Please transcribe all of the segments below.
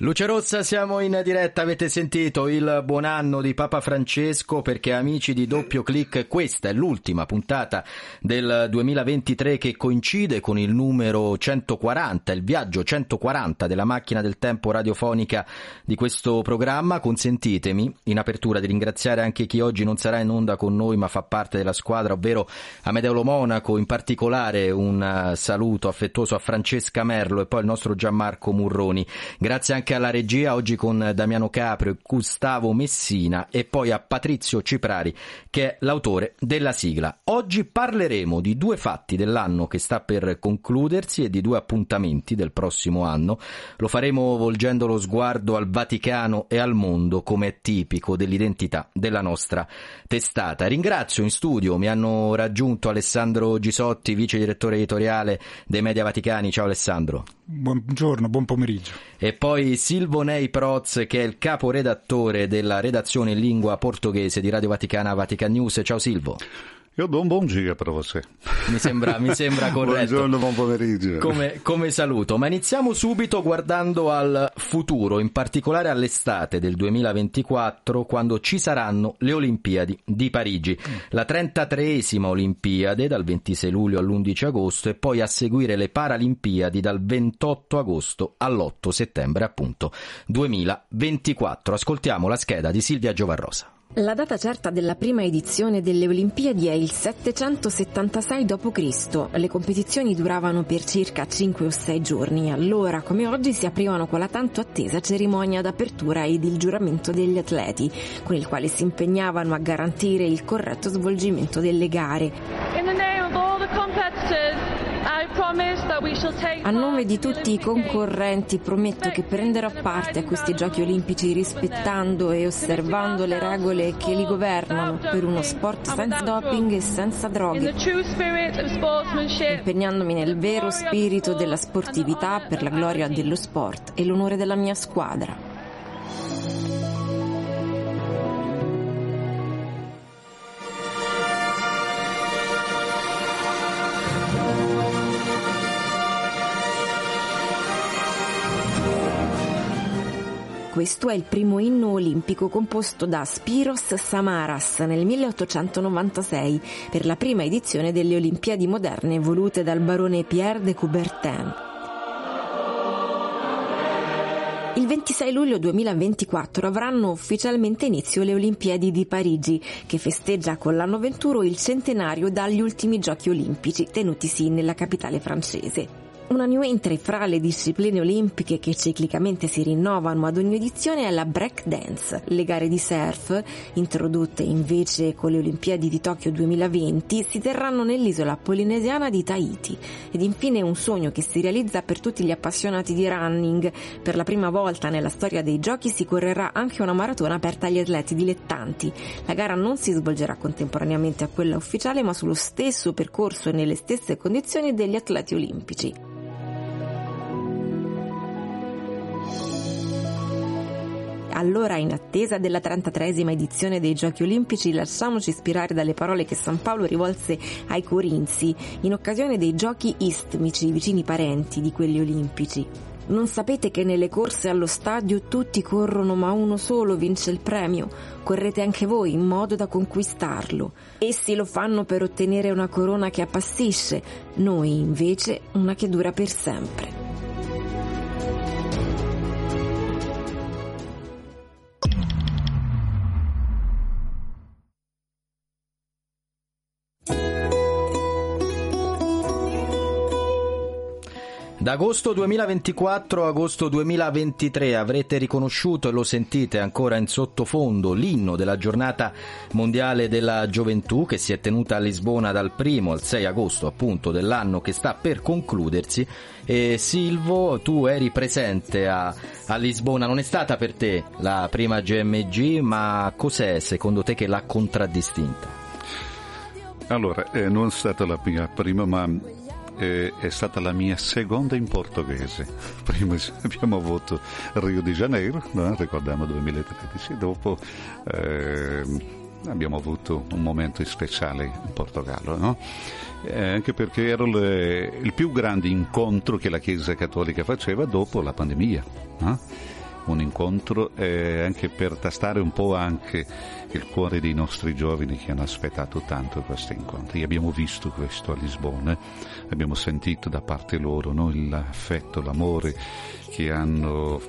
Luce Rossa, siamo in diretta, avete sentito il buon anno di Papa Francesco perché amici di doppio clic, questa è l'ultima puntata del 2023 che coincide con il numero 140, il viaggio 140 della macchina del tempo radiofonica di questo programma. Consentitemi in apertura di ringraziare anche chi oggi non sarà in onda con noi ma fa parte della squadra, ovvero Amedeo Monaco, in particolare un saluto affettuoso a Francesca Merlo e poi il nostro Gianmarco Murroni. Grazie anche anche alla regia oggi con Damiano Caprio e Gustavo Messina e poi a Patrizio Ciprari che è l'autore della sigla. Oggi parleremo di due fatti dell'anno che sta per concludersi e di due appuntamenti del prossimo anno. Lo faremo volgendo lo sguardo al Vaticano e al mondo come è tipico dell'identità della nostra testata. Ringrazio in studio, mi hanno raggiunto Alessandro Gisotti, vice direttore editoriale dei Media Vaticani. Ciao Alessandro. Buongiorno, buon pomeriggio. E poi Silvo Ney Proz, che è il caporedattore della redazione in lingua portoghese di Radio Vaticana Vatican News. Ciao Silvo. Io do un buon giro per voi. Mi sembra, mi sembra corretto. Buongiorno, buon pomeriggio. Come, come, saluto. Ma iniziamo subito guardando al futuro, in particolare all'estate del 2024, quando ci saranno le Olimpiadi di Parigi. La 33esima Olimpiade dal 26 luglio all'11 agosto e poi a seguire le Paralimpiadi dal 28 agosto all'8 settembre, appunto, 2024. Ascoltiamo la scheda di Silvia Giovarrosa. La data certa della prima edizione delle Olimpiadi è il 776 d.C. Le competizioni duravano per circa 5 o 6 giorni. Allora, come oggi, si aprivano con la tanto attesa cerimonia d'apertura ed il giuramento degli atleti, con il quale si impegnavano a garantire il corretto svolgimento delle gare. A nome di tutti i concorrenti prometto che prenderò parte a questi giochi olimpici rispettando e osservando le regole che li governano per uno sport senza doping e senza droghe, impegnandomi nel vero spirito della sportività per la gloria dello sport e l'onore della mia squadra. Questo è il primo inno olimpico composto da Spiros Samaras nel 1896 per la prima edizione delle Olimpiadi moderne volute dal barone Pierre de Coubertin. Il 26 luglio 2024 avranno ufficialmente inizio le Olimpiadi di Parigi, che festeggia con l'anno venturo il centenario dagli ultimi giochi olimpici tenutisi nella capitale francese. Una new entry fra le discipline olimpiche che ciclicamente si rinnovano ad ogni edizione è la break dance. Le gare di surf, introdotte invece con le Olimpiadi di Tokyo 2020, si terranno nell'isola polinesiana di Tahiti. Ed infine un sogno che si realizza per tutti gli appassionati di running. Per la prima volta nella storia dei giochi si correrà anche una maratona aperta agli atleti dilettanti. La gara non si svolgerà contemporaneamente a quella ufficiale ma sullo stesso percorso e nelle stesse condizioni degli atleti olimpici. Allora, in attesa della 33esima edizione dei Giochi Olimpici, lasciamoci ispirare dalle parole che San Paolo rivolse ai Corinzi in occasione dei Giochi istmici, vicini parenti di quelli olimpici. Non sapete che nelle corse allo stadio tutti corrono ma uno solo vince il premio? Correte anche voi in modo da conquistarlo. Essi lo fanno per ottenere una corona che appassisce, noi invece una che dura per sempre. Da agosto 2024 a agosto 2023 avrete riconosciuto e lo sentite ancora in sottofondo l'inno della giornata mondiale della gioventù che si è tenuta a Lisbona dal 1 al 6 agosto appunto dell'anno che sta per concludersi e Silvo tu eri presente a, a Lisbona, non è stata per te la prima GMG ma cos'è secondo te che l'ha contraddistinta? Allora, eh, non è stata la mia prima ma eh, è stata la mia seconda in portoghese. Prima abbiamo avuto Rio de Janeiro, no? ricordiamo 2013, dopo eh, abbiamo avuto un momento speciale in Portogallo, no? eh, anche perché era le, il più grande incontro che la Chiesa Cattolica faceva dopo la pandemia. No? un incontro eh, anche per tastare un po' anche il cuore dei nostri giovani che hanno aspettato tanto questo incontro. E abbiamo visto questo a Lisbona, abbiamo sentito da parte loro no, l'affetto, l'amore che hanno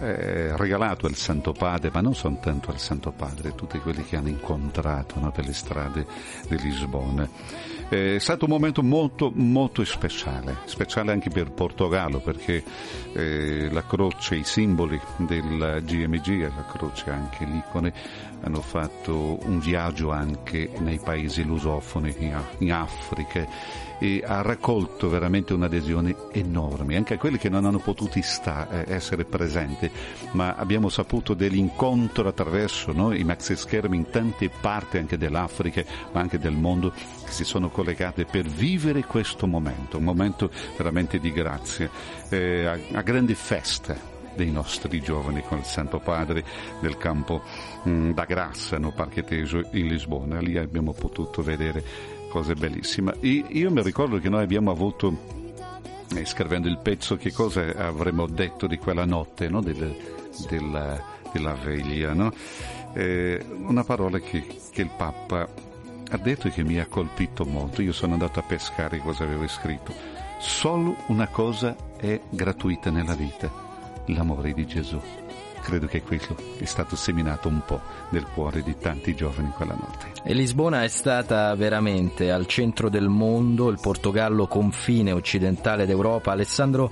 eh, regalato al Santo Padre, ma non soltanto al Santo Padre, tutti quelli che hanno incontrato no, le strade di Lisbona. Eh, è stato un momento molto, molto speciale, speciale anche per Portogallo perché eh, la croce, i simboli del GMG e la croce anche l'icone hanno fatto un viaggio anche nei paesi lusofoni, in Africa ha raccolto veramente un'adesione enorme, anche a quelli che non hanno potuto sta, eh, essere presenti, ma abbiamo saputo dell'incontro attraverso no, i maxi schermi in tante parti anche dell'Africa, ma anche del mondo, che si sono collegate per vivere questo momento, un momento veramente di grazia, eh, a, a grandi feste dei nostri giovani con il Santo Padre del campo mh, mm, da Grassa, no, Parche Teso in Lisbona. Lì abbiamo potuto vedere cose bellissime. E io mi ricordo che noi abbiamo avuto, eh, scrivendo il pezzo, che cosa avremmo detto di quella notte no? del, della, della veglia. No? Eh, una parola che, che il Papa ha detto e che mi ha colpito molto. Io sono andato a pescare cosa avevo scritto. Solo una cosa è gratuita nella vita, l'amore di Gesù credo che quello è stato seminato un po' nel cuore di tanti giovani quella notte. E Lisbona è stata veramente al centro del mondo, il Portogallo confine occidentale d'Europa. Alessandro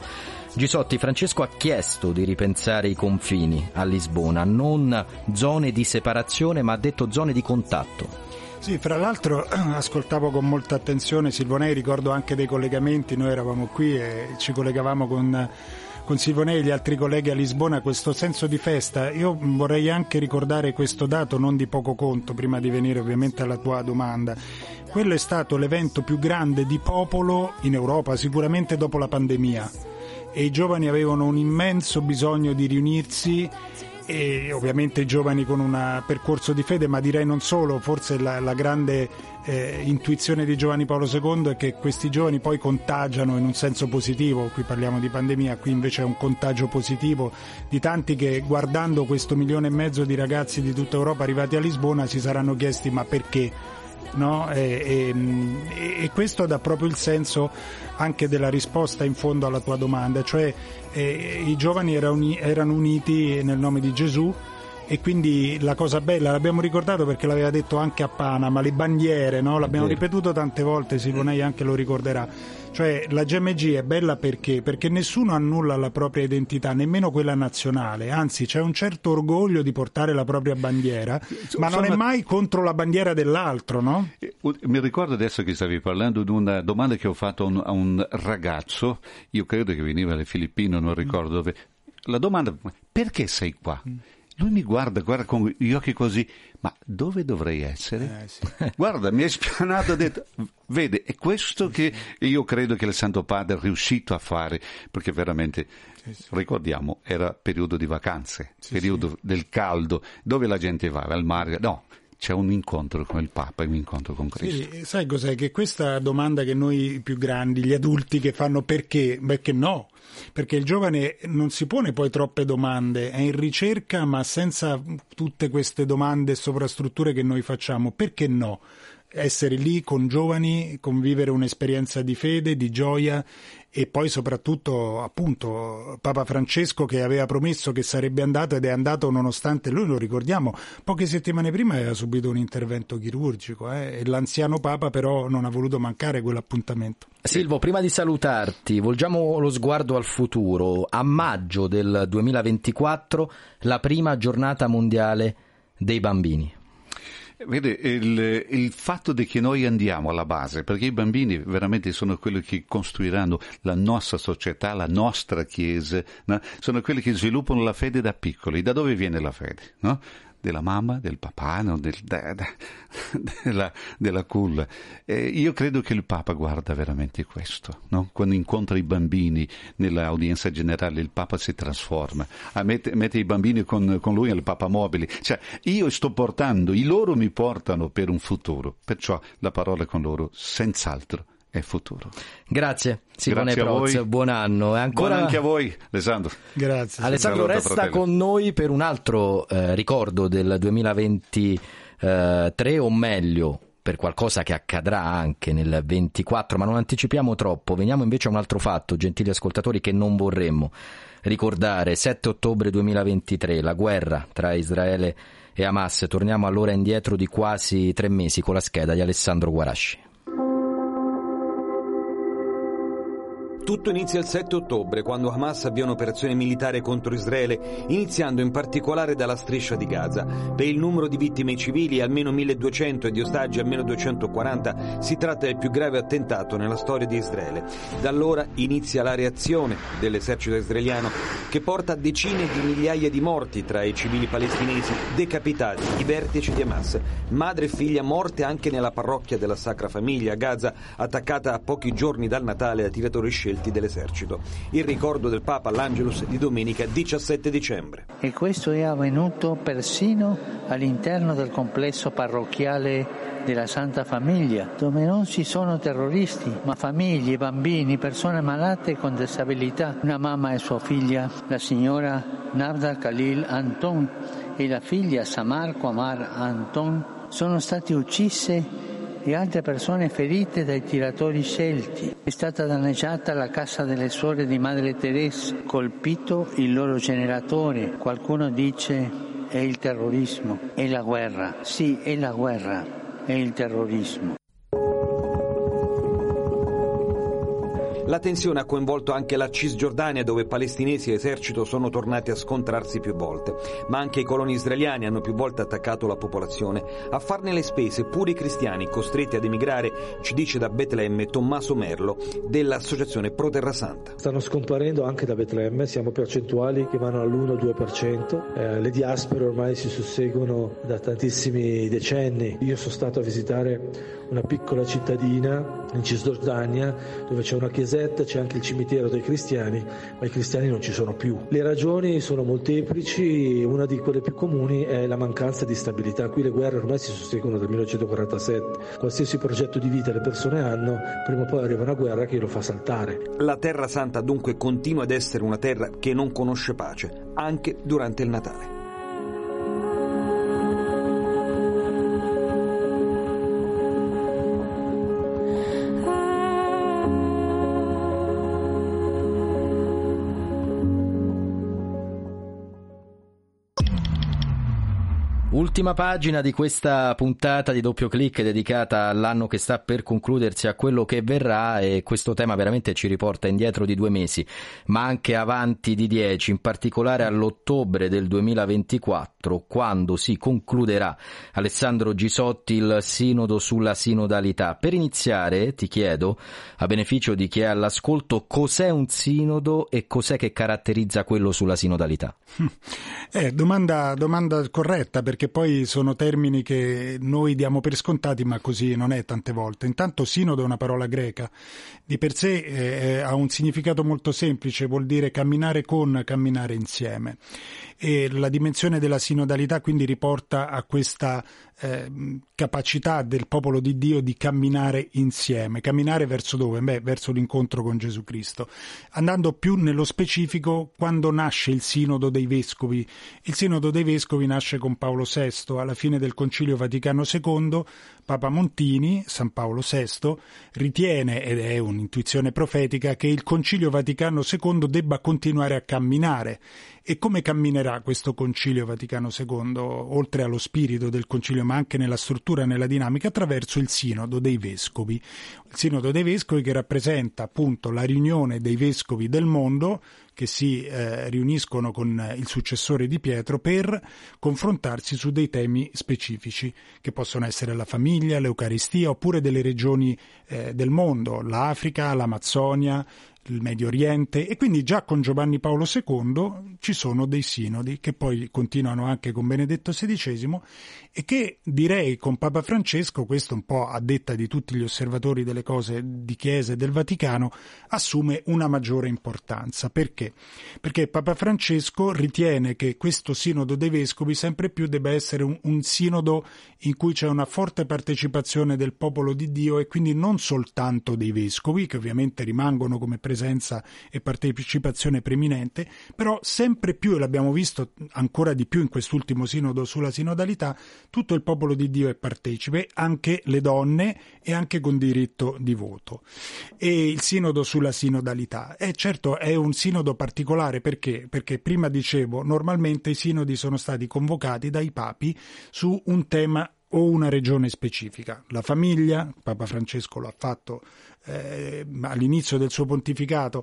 Gisotti, Francesco ha chiesto di ripensare i confini a Lisbona, non zone di separazione ma ha detto zone di contatto. Sì, fra l'altro ascoltavo con molta attenzione Silvonei, ricordo anche dei collegamenti, noi eravamo qui e ci collegavamo con con Silvonei e gli altri colleghi a Lisbona questo senso di festa. Io vorrei anche ricordare questo dato non di poco conto, prima di venire ovviamente alla tua domanda. Quello è stato l'evento più grande di popolo in Europa, sicuramente dopo la pandemia. E i giovani avevano un immenso bisogno di riunirsi e ovviamente giovani con un percorso di fede, ma direi non solo, forse la, la grande eh, intuizione di Giovanni Paolo II è che questi giovani poi contagiano in un senso positivo, qui parliamo di pandemia, qui invece è un contagio positivo di tanti che guardando questo milione e mezzo di ragazzi di tutta Europa arrivati a Lisbona si saranno chiesti ma perché? No? E, e, e, questo dà proprio il senso anche della risposta in fondo alla tua domanda, cioè eh, i giovani erano uniti nel nome di Gesù e quindi la cosa bella, l'abbiamo ricordato perché l'aveva detto anche a Panama, le bandiere, no? l'abbiamo ripetuto tante volte, Silvonei anche lo ricorderà. Cioè la GMG è bella perché? Perché nessuno annulla la propria identità, nemmeno quella nazionale, anzi c'è un certo orgoglio di portare la propria bandiera, ma non è mai contro la bandiera dell'altro, no? Eh, mi ricordo adesso che stavi parlando di una domanda che ho fatto a un, a un ragazzo, io credo che veniva dalle Filippine, non ricordo dove. La domanda, perché sei qua? Mm lui mi guarda, guarda con gli occhi così, ma dove dovrei essere? Eh, sì. Guarda, mi ha spianato ha detto, vede, è questo che io credo che il Santo Padre è riuscito a fare, perché veramente, sì, sì. ricordiamo, era periodo di vacanze, periodo del caldo, dove la gente va, al mare, no, c'è un incontro con il Papa e un incontro con Cristo. Sì, sai cos'è? Che questa domanda che noi più grandi, gli adulti che fanno perché, perché no? Perché il giovane non si pone poi troppe domande, è in ricerca ma senza tutte queste domande e sovrastrutture che noi facciamo. Perché no? essere lì con giovani, convivere un'esperienza di fede, di gioia e poi soprattutto appunto Papa Francesco che aveva promesso che sarebbe andato ed è andato nonostante lui lo ricordiamo poche settimane prima aveva subito un intervento chirurgico eh, e l'anziano Papa però non ha voluto mancare quell'appuntamento. Silvo, prima di salutarti, volgiamo lo sguardo al futuro. A maggio del 2024 la prima giornata mondiale dei bambini. Vede, il, il, fatto di che noi andiamo alla base, perché i bambini veramente sono quelli che costruiranno la nostra società, la nostra Chiesa, no? sono quelli che sviluppano la fede da piccoli. Da dove viene la fede? No? Della mamma, del papà, no? del, de, de, della, della culla. Eh, io credo che il Papa guarda veramente questo. No? Quando incontra i bambini nell'audienza generale, il Papa si trasforma, mette, mette i bambini con, con lui nel Papa mobile. Cioè, io sto portando, i loro mi portano per un futuro. Perciò la parola con loro, senz'altro e futuro. Grazie Simone Grazie Proz, buon anno. E ancora... Buon anche a voi Alessandro. Grazie. Alessandro resta fratello. con noi per un altro eh, ricordo del 2023 eh, o meglio per qualcosa che accadrà anche nel 24, ma non anticipiamo troppo. Veniamo invece a un altro fatto, gentili ascoltatori, che non vorremmo ricordare. 7 ottobre 2023, la guerra tra Israele e Hamas. Torniamo allora indietro di quasi tre mesi con la scheda di Alessandro Guarasci. Tutto inizia il 7 ottobre, quando Hamas avvia un'operazione militare contro Israele, iniziando in particolare dalla striscia di Gaza. Per il numero di vittime civili, almeno 1200 e di ostaggi almeno 240, si tratta del più grave attentato nella storia di Israele. Da allora inizia la reazione dell'esercito israeliano, che porta decine di migliaia di morti tra i civili palestinesi, decapitati, i vertici di Hamas. Madre e figlia morte anche nella parrocchia della Sacra Famiglia a Gaza, attaccata a pochi giorni dal Natale da tiratori scelti scelti dell'esercito. Il ricordo del Papa all'Angelus di domenica 17 dicembre. E questo è avvenuto persino all'interno del complesso parrocchiale della Santa Famiglia, dove non ci sono terroristi, ma famiglie, bambini, persone malate con disabilità. Una mamma e sua figlia, la signora Navda Khalil Anton e la figlia Samar Komar Anton, sono state uccise e altre persone ferite dai tiratori scelti. È stata danneggiata la casa delle suore di Madre Teresa, colpito il loro generatore. Qualcuno dice è il terrorismo, è la guerra. Sì, è la guerra, è il terrorismo. La tensione ha coinvolto anche la Cisgiordania dove palestinesi e esercito sono tornati a scontrarsi più volte, ma anche i coloni israeliani hanno più volte attaccato la popolazione. A farne le spese pure i cristiani costretti ad emigrare, ci dice da Betlemme Tommaso Merlo dell'associazione Pro Terra Santa. Stanno scomparendo anche da Betlemme, siamo percentuali che vanno all'1-2%, eh, le diaspore ormai si susseguono da tantissimi decenni. Io sono stato a visitare una piccola cittadina in Cisgiordania dove c'è una chiesetta, c'è anche il cimitero dei cristiani, ma i cristiani non ci sono più. Le ragioni sono molteplici, una di quelle più comuni è la mancanza di stabilità. Qui le guerre ormai si sostengono dal 1947. Qualsiasi progetto di vita le persone hanno, prima o poi arriva una guerra che lo fa saltare. La Terra Santa dunque continua ad essere una terra che non conosce pace, anche durante il Natale. Ultima pagina di questa puntata di doppio clic dedicata all'anno che sta per concludersi, a quello che verrà e questo tema veramente ci riporta indietro di due mesi, ma anche avanti di dieci, in particolare all'ottobre del 2024, quando si concluderà Alessandro Gisotti il sinodo sulla sinodalità. Per iniziare ti chiedo, a beneficio di chi è all'ascolto, cos'è un sinodo e cos'è che caratterizza quello sulla sinodalità? Eh, domanda, domanda corretta perché poi sono termini che noi diamo per scontati, ma così non è tante volte. Intanto sinodo è una parola greca, di per sé eh, ha un significato molto semplice, vuol dire camminare con, camminare insieme. E la dimensione della sinodalità quindi riporta a questa eh, capacità del popolo di Dio di camminare insieme. Camminare verso dove? Beh, verso l'incontro con Gesù Cristo. Andando più nello specifico, quando nasce il sinodo dei vescovi? Il sinodo dei vescovi nasce con Paolo VI alla fine del Concilio Vaticano II, Papa Montini, San Paolo VI, ritiene, ed è un'intuizione profetica, che il Concilio Vaticano II debba continuare a camminare. E come camminerà questo Concilio Vaticano II, oltre allo spirito del Concilio, ma anche nella struttura e nella dinamica, attraverso il Sinodo dei Vescovi. Il Sinodo dei Vescovi che rappresenta appunto la riunione dei Vescovi del mondo, che si eh, riuniscono con il successore di Pietro per confrontarsi su dei temi specifici, che possono essere la famiglia, l'Eucaristia oppure delle regioni eh, del mondo, l'Africa, l'Amazzonia, il Medio Oriente e quindi già con Giovanni Paolo II ci sono dei sinodi che poi continuano anche con Benedetto XVI e che direi con Papa Francesco, questo un po' a detta di tutti gli osservatori delle cose di Chiesa e del Vaticano, assume una maggiore importanza. Perché? Perché Papa Francesco ritiene che questo sinodo dei vescovi sempre più debba essere un, un sinodo in cui c'è una forte partecipazione del popolo di Dio e quindi non soltanto dei vescovi, che ovviamente rimangono come presenza e partecipazione preminente, però sempre più, e l'abbiamo visto ancora di più in quest'ultimo sinodo sulla sinodalità, tutto il popolo di Dio è partecipe, anche le donne e anche con diritto di voto. E il sinodo sulla sinodalità. E certo è un sinodo particolare perché? Perché prima dicevo, normalmente i sinodi sono stati convocati dai papi su un tema o una regione specifica. La famiglia, Papa Francesco lo ha fatto eh, all'inizio del suo pontificato,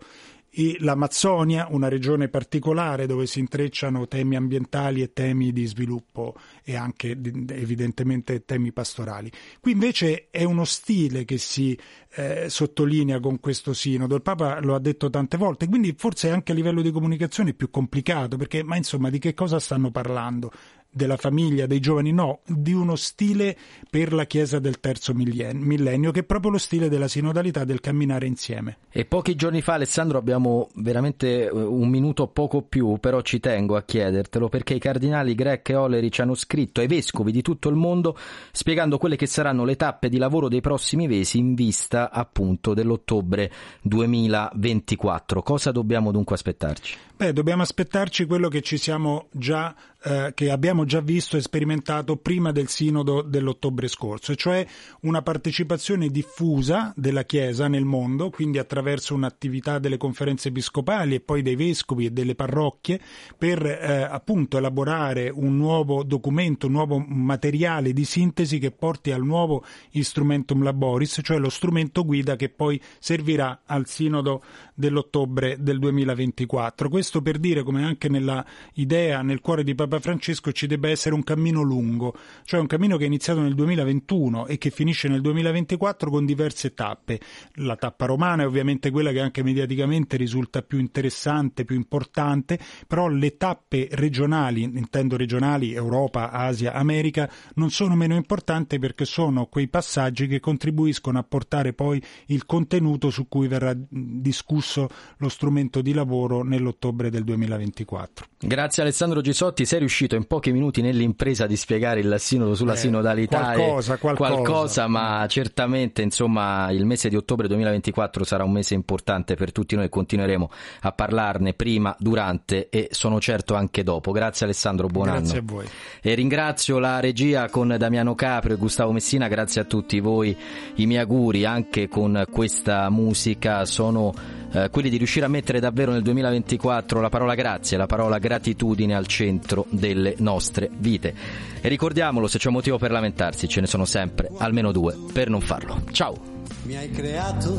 l'Amazzonia, una regione particolare dove si intrecciano temi ambientali e temi di sviluppo e anche evidentemente temi pastorali. Qui invece è uno stile che si eh, sottolinea con questo sinodo. Il Papa lo ha detto tante volte, quindi forse anche a livello di comunicazione è più complicato, perché ma insomma di che cosa stanno parlando? Della famiglia, dei giovani, no, di uno stile per la Chiesa del terzo millennio, che è proprio lo stile della sinodalità, del camminare insieme. E pochi giorni fa, Alessandro, abbiamo veramente eh, un minuto poco più, però ci tengo a chiedertelo, perché i cardinali Grec e Oleri ci hanno scritto ai vescovi di tutto il mondo spiegando quelle che saranno le tappe di lavoro dei prossimi mesi in vista appunto dell'ottobre 2024. Cosa dobbiamo dunque aspettarci? Beh, dobbiamo aspettarci quello che ci siamo già eh, che abbiamo già visto e sperimentato prima del sinodo dell'ottobre scorso, cioè una partecipazione diffusa della Chiesa nel mondo, quindi attraverso un'attività delle conferenze episcopali e poi dei vescovi e delle parrocchie, per eh, appunto elaborare un nuovo documento, un nuovo materiale di sintesi che porti al nuovo instrumentum laboris, cioè lo strumento guida che poi servirà al sinodo dell'ottobre del 2024. Questo per dire come anche nella idea, nel cuore di Papa Francesco ci debba essere un cammino lungo, cioè un cammino che è iniziato nel 2021 e che finisce nel 2024 con diverse tappe. La tappa romana è ovviamente quella che anche mediaticamente risulta più interessante, più importante, però le tappe regionali, intendo regionali, Europa, Asia, America, non sono meno importanti perché sono quei passaggi che contribuiscono a portare poi il contenuto su cui verrà discusso lo strumento di lavoro nell'ottobre del 2024. Grazie Alessandro Gisotti, sei riuscito in pochi minuti nell'impresa di spiegare il sinodo sulla eh, sinodalità qualcosa, qualcosa. qualcosa, ma certamente insomma il mese di ottobre 2024 sarà un mese importante per tutti noi continueremo a parlarne prima, durante e sono certo anche dopo. Grazie Alessandro, buon grazie anno. a voi. E ringrazio la regia con Damiano Caprio e Gustavo Messina, grazie a tutti voi, i miei auguri anche con questa musica sono eh, quelli di riuscire a mettere davvero nel 2024 la parola grazie, la parola gratitudine al centro delle nostre vite. E ricordiamolo, se c'è motivo per lamentarsi, ce ne sono sempre almeno due per non farlo. Ciao! Mi hai creato,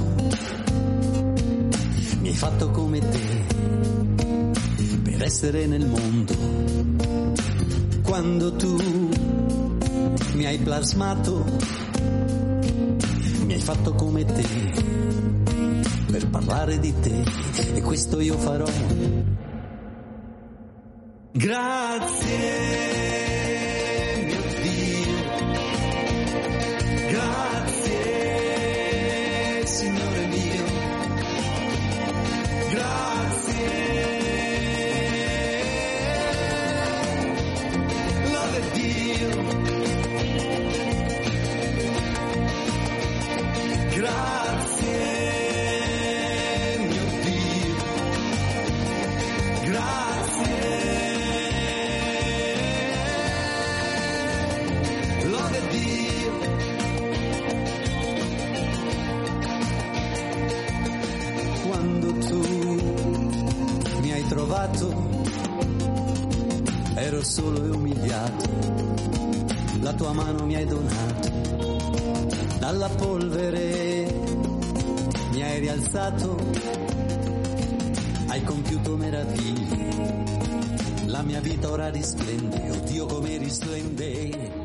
mi hai fatto come te, per essere nel mondo. Quando tu mi hai plasmato, mi hai fatto come te per parlare di te e questo io farò. Grazie. Solo e umiliato, la tua mano mi hai donato, dalla polvere mi hai rialzato, hai compiuto meraviglie, la mia vita ora risplende, oddio come risplende.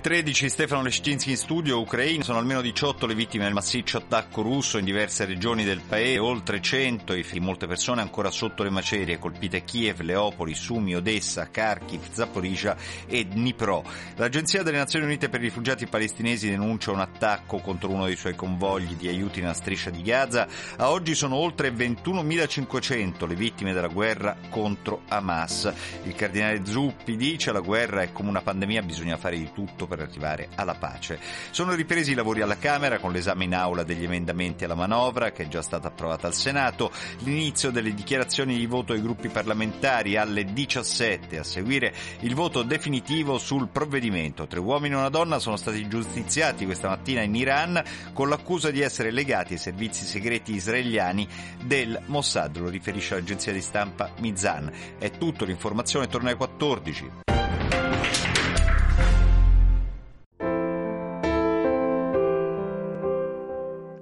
13, Stefano Leszczynski in studio, Ucraina. Sono almeno 18 le vittime del massiccio attacco russo in diverse regioni del paese, oltre 100 e molte persone ancora sotto le macerie, colpite Kiev, Leopoli, Sumi, Odessa, Kharkiv, Zaporizhia e Dnipro. L'Agenzia delle Nazioni Unite per i rifugiati palestinesi denuncia un attacco contro uno dei suoi convogli di aiuti nella striscia di Gaza. A oggi sono oltre 21.500 le vittime della guerra contro Hamas. Il cardinale Zuppi dice la guerra è come una pandemia, bisogna fare di tutto per arrivare alla pace. Sono ripresi i lavori alla Camera con l'esame in aula degli emendamenti alla manovra che è già stata approvata al Senato, l'inizio delle dichiarazioni di voto ai gruppi parlamentari alle 17, a seguire il voto definitivo sul provvedimento. Tre uomini e una donna sono stati giustiziati questa mattina in Iran con l'accusa di essere legati ai servizi segreti israeliani del Mossad, lo riferisce l'agenzia di stampa Mizan. È tutto, l'informazione torna alle 14.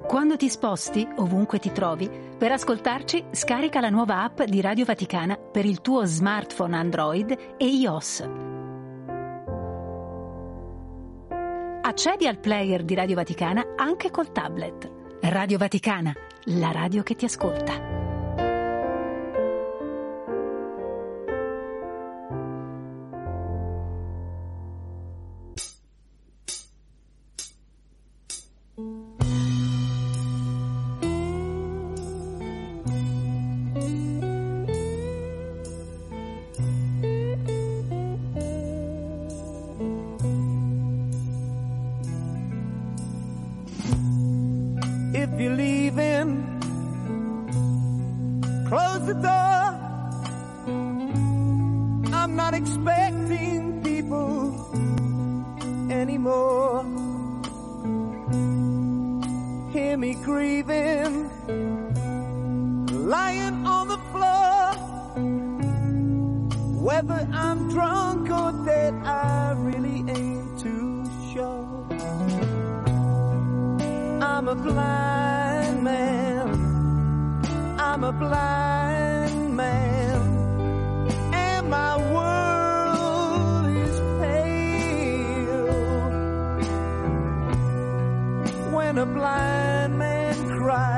Quando ti sposti, ovunque ti trovi, per ascoltarci scarica la nuova app di Radio Vaticana per il tuo smartphone Android e iOS. Accedi al player di Radio Vaticana anche col tablet. Radio Vaticana, la radio che ti ascolta. thank a blind man cry.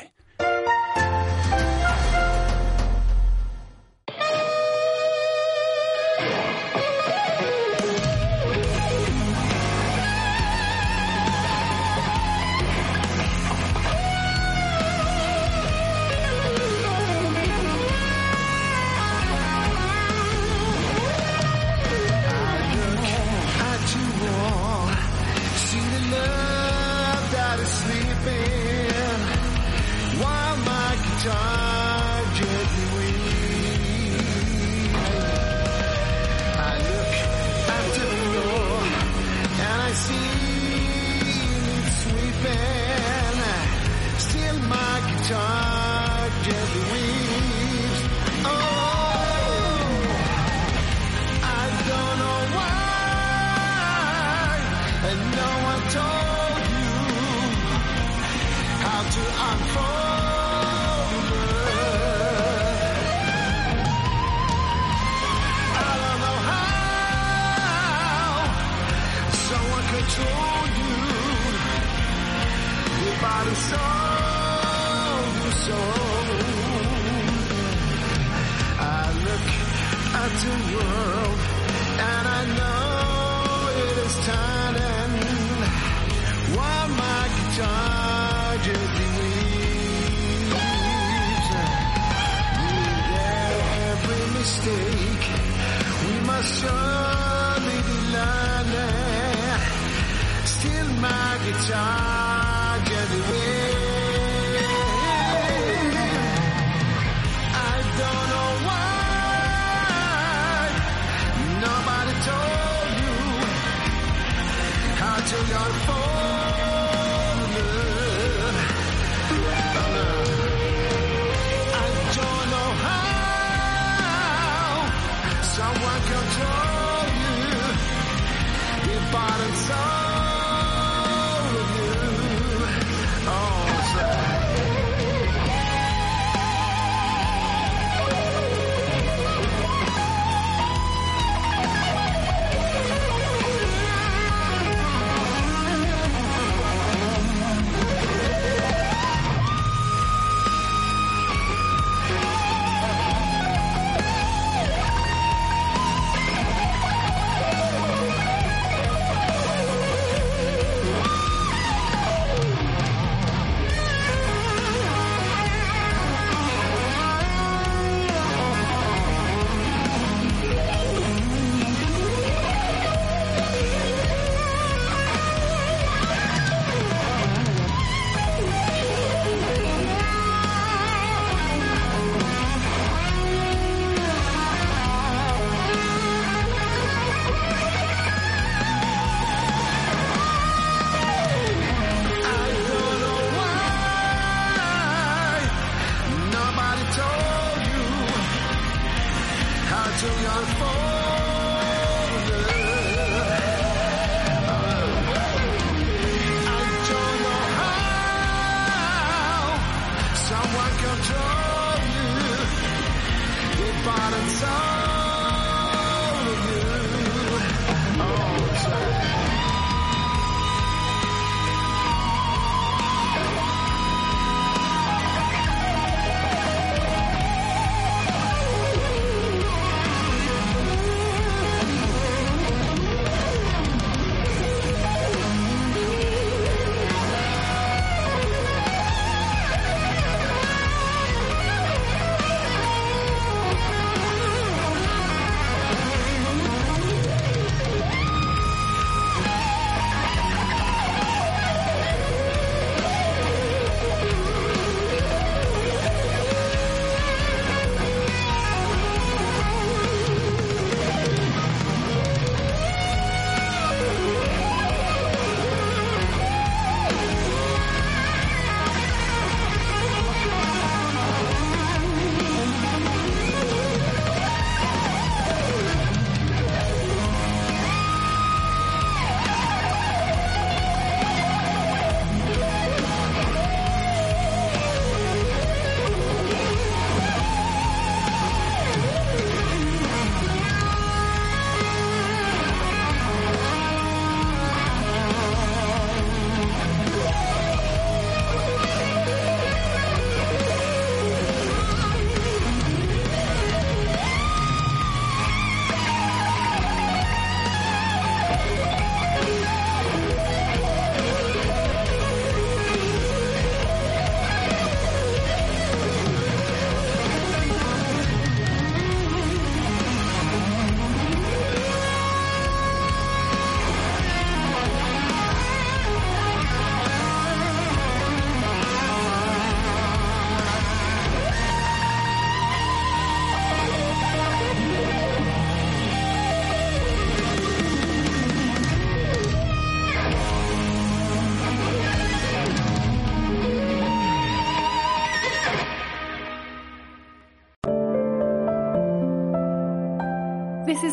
time.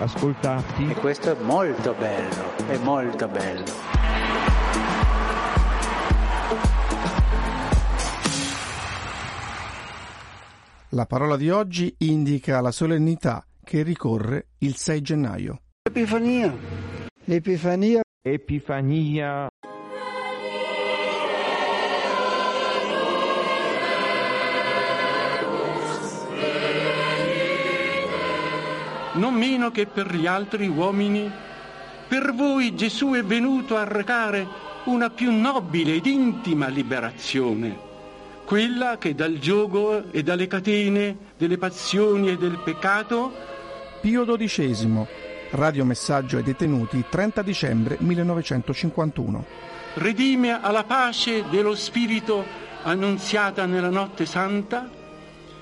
ascoltati. E questo è molto bello, è molto bello. La parola di oggi indica la solennità che ricorre il 6 gennaio. Epifania. L'Epifania. Epifania. Non meno che per gli altri uomini, per voi Gesù è venuto a recare una più nobile ed intima liberazione, quella che dal gioco e dalle catene delle passioni e del peccato Pio XII, radiomessaggio ai detenuti 30 dicembre 1951. redime alla pace dello Spirito annunziata nella notte santa,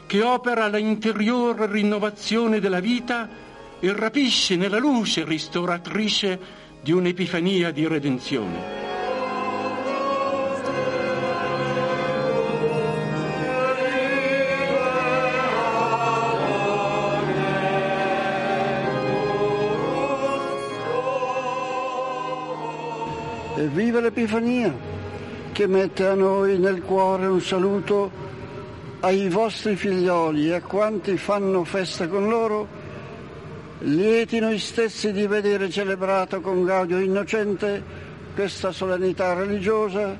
che opera la interiore rinnovazione della vita e rapisce nella luce ristoratrice di un'epifania di redenzione. E viva l'Epifania che mette a noi nel cuore un saluto ai vostri figlioli e a quanti fanno festa con loro, lieti noi stessi di vedere celebrato con gaudio innocente questa solennità religiosa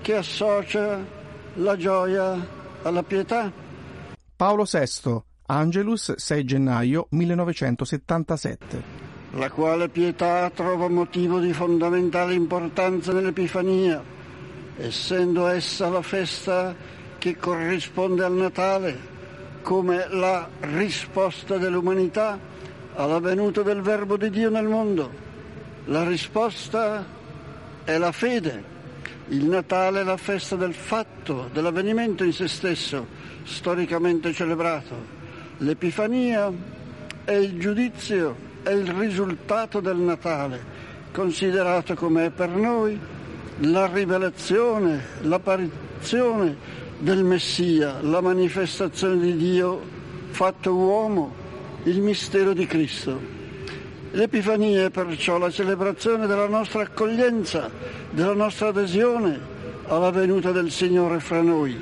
che associa la gioia alla pietà. Paolo VI, Angelus 6 gennaio 1977. la quale pietà trova motivo di fondamentale importanza nell'Epifania, essendo essa la festa che corrisponde al Natale come la risposta dell'umanità alla venuta del Verbo di Dio nel mondo. La risposta è la fede. Il Natale è la festa del fatto, dell'avvenimento in se stesso, storicamente celebrato. L'Epifania è il giudizio è il risultato del Natale, considerato come è per noi la rivelazione, l'apparizione del Messia, la manifestazione di Dio fatto uomo, il mistero di Cristo. L'Epifania è perciò la celebrazione della nostra accoglienza, della nostra adesione alla venuta del Signore fra noi.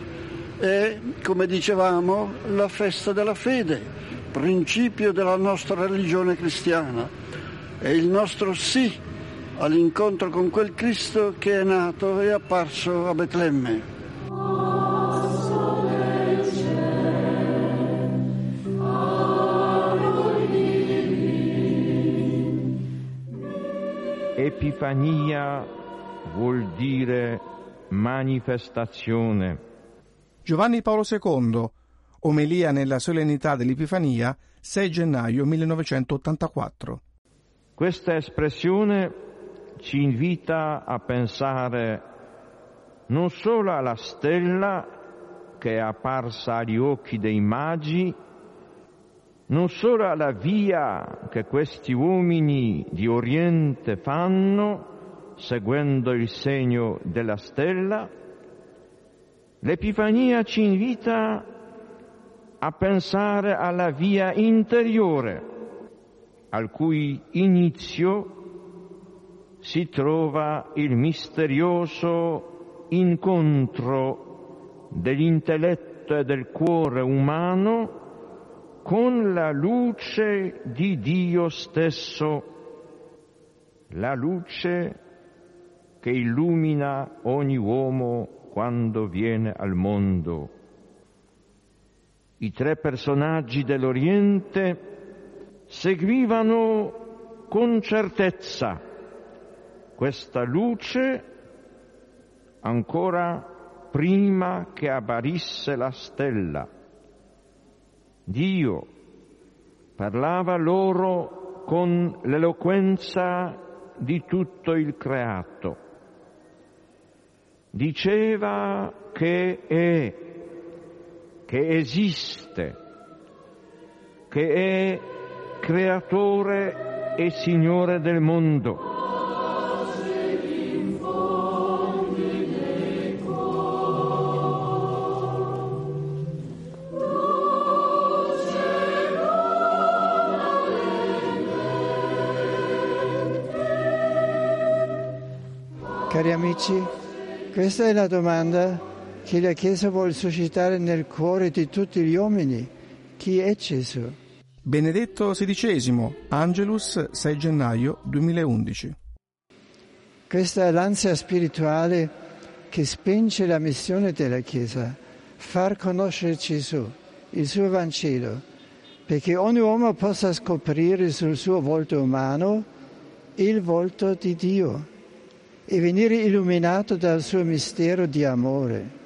È, come dicevamo, la festa della fede, principio della nostra religione cristiana. È il nostro sì all'incontro con quel Cristo che è nato e apparso a Betlemme. Epifania vuol dire manifestazione. Giovanni Paolo II, omelia nella solennità dell'Epifania 6 gennaio 1984. Questa espressione ci invita a pensare non solo alla stella che è apparsa agli occhi dei magi, non solo alla via che questi uomini di Oriente fanno seguendo il segno della stella, l'Epifania ci invita a pensare alla via interiore, al cui inizio si trova il misterioso incontro dell'intelletto e del cuore umano con la luce di Dio stesso, la luce che illumina ogni uomo quando viene al mondo. I tre personaggi dell'Oriente seguivano con certezza questa luce ancora prima che apparisse la stella. Dio parlava loro con l'eloquenza di tutto il creato. Diceva che è, che esiste, che è creatore e Signore del mondo. Cari amici, questa è la domanda che la Chiesa vuole suscitare nel cuore di tutti gli uomini. Chi è Gesù? Benedetto XVI, Angelus 6 gennaio 2011. Questa è l'ansia spirituale che spinge la missione della Chiesa, far conoscere Gesù, il suo Vangelo, perché ogni uomo possa scoprire sul suo volto umano il volto di Dio e venire illuminato dal suo mistero di amore.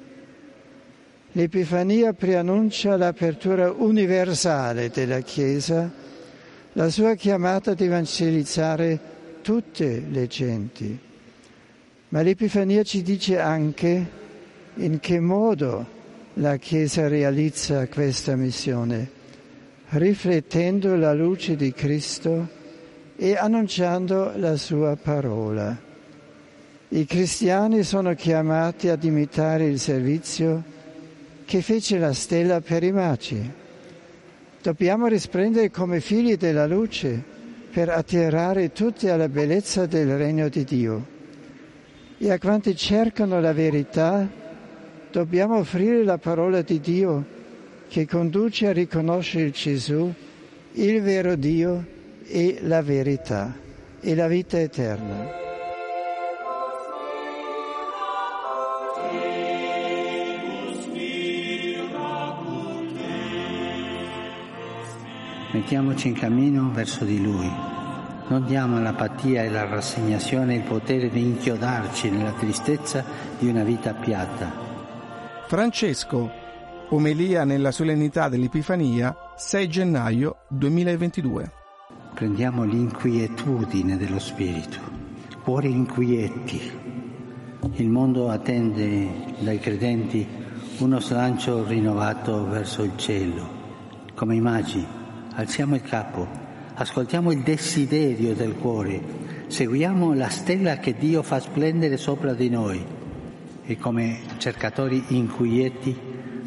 L'Epifania preannuncia l'apertura universale della Chiesa, la sua chiamata ad evangelizzare tutte le genti. Ma l'Epifania ci dice anche in che modo la Chiesa realizza questa missione riflettendo la luce di Cristo e annunciando la sua parola. I cristiani sono chiamati ad imitare il servizio che fece la stella per i magi. Dobbiamo risplendere come figli della luce per attirare tutti alla bellezza del regno di Dio. E a quanti cercano la verità dobbiamo offrire la parola di Dio che conduce a riconoscere Gesù, il vero Dio e la verità e la vita eterna. Mettiamoci in cammino verso di Lui. Non diamo all'apatia e alla rassegnazione il potere di inchiodarci nella tristezza di una vita piatta. Francesco Omelia nella solennità dell'Epifania, 6 gennaio 2022. Prendiamo l'inquietudine dello spirito, cuori inquieti. Il mondo attende dai credenti uno slancio rinnovato verso il cielo. Come i magi, alziamo il capo, ascoltiamo il desiderio del cuore, seguiamo la stella che Dio fa splendere sopra di noi e come cercatori inquieti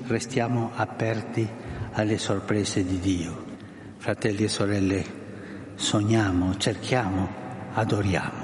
restiamo aperti alle sorprese di Dio. Fratelli e sorelle, sogniamo, cerchiamo, adoriamo.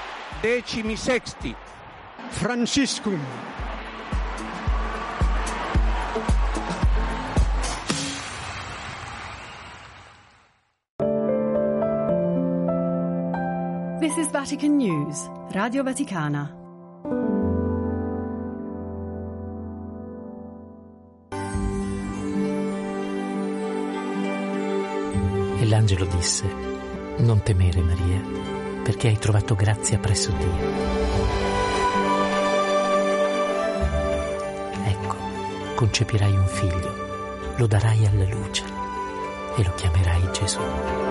decimi sexti. Franciscum. This is Vatican News, Radio Vaticana. E l'angelo disse, non temere Maria, perché hai trovato grazia presso Dio. Ecco, concepirai un figlio, lo darai alla luce e lo chiamerai Gesù.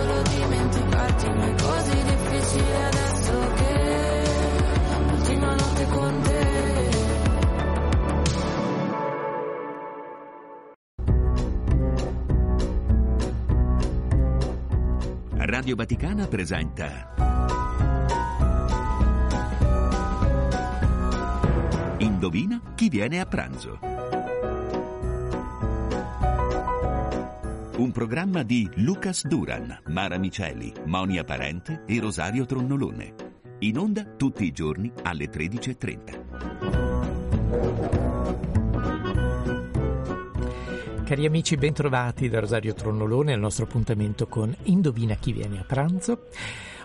solo dimenticarti, ma è così difficile adesso che l'ultima notte con te. Radio Vaticana presenta Indovina chi viene a pranzo. Un programma di Lucas Duran, Mara Miceli, Monia Parente e Rosario Tronnolone. In onda tutti i giorni alle 13.30. Cari amici, bentrovati da Rosario Tronnolone al nostro appuntamento con Indovina chi viene a pranzo.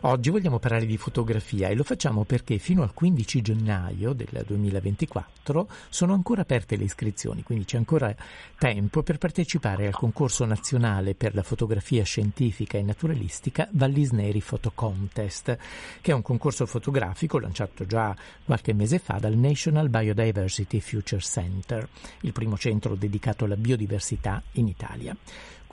Oggi vogliamo parlare di fotografia e lo facciamo perché fino al 15 gennaio del 2024 sono ancora aperte le iscrizioni, quindi c'è ancora tempo per partecipare al concorso nazionale per la fotografia scientifica e naturalistica Vallisneri Photo Contest, che è un concorso fotografico lanciato già qualche mese fa dal National Biodiversity Future Center, il primo centro dedicato alla biodiversità in Italia.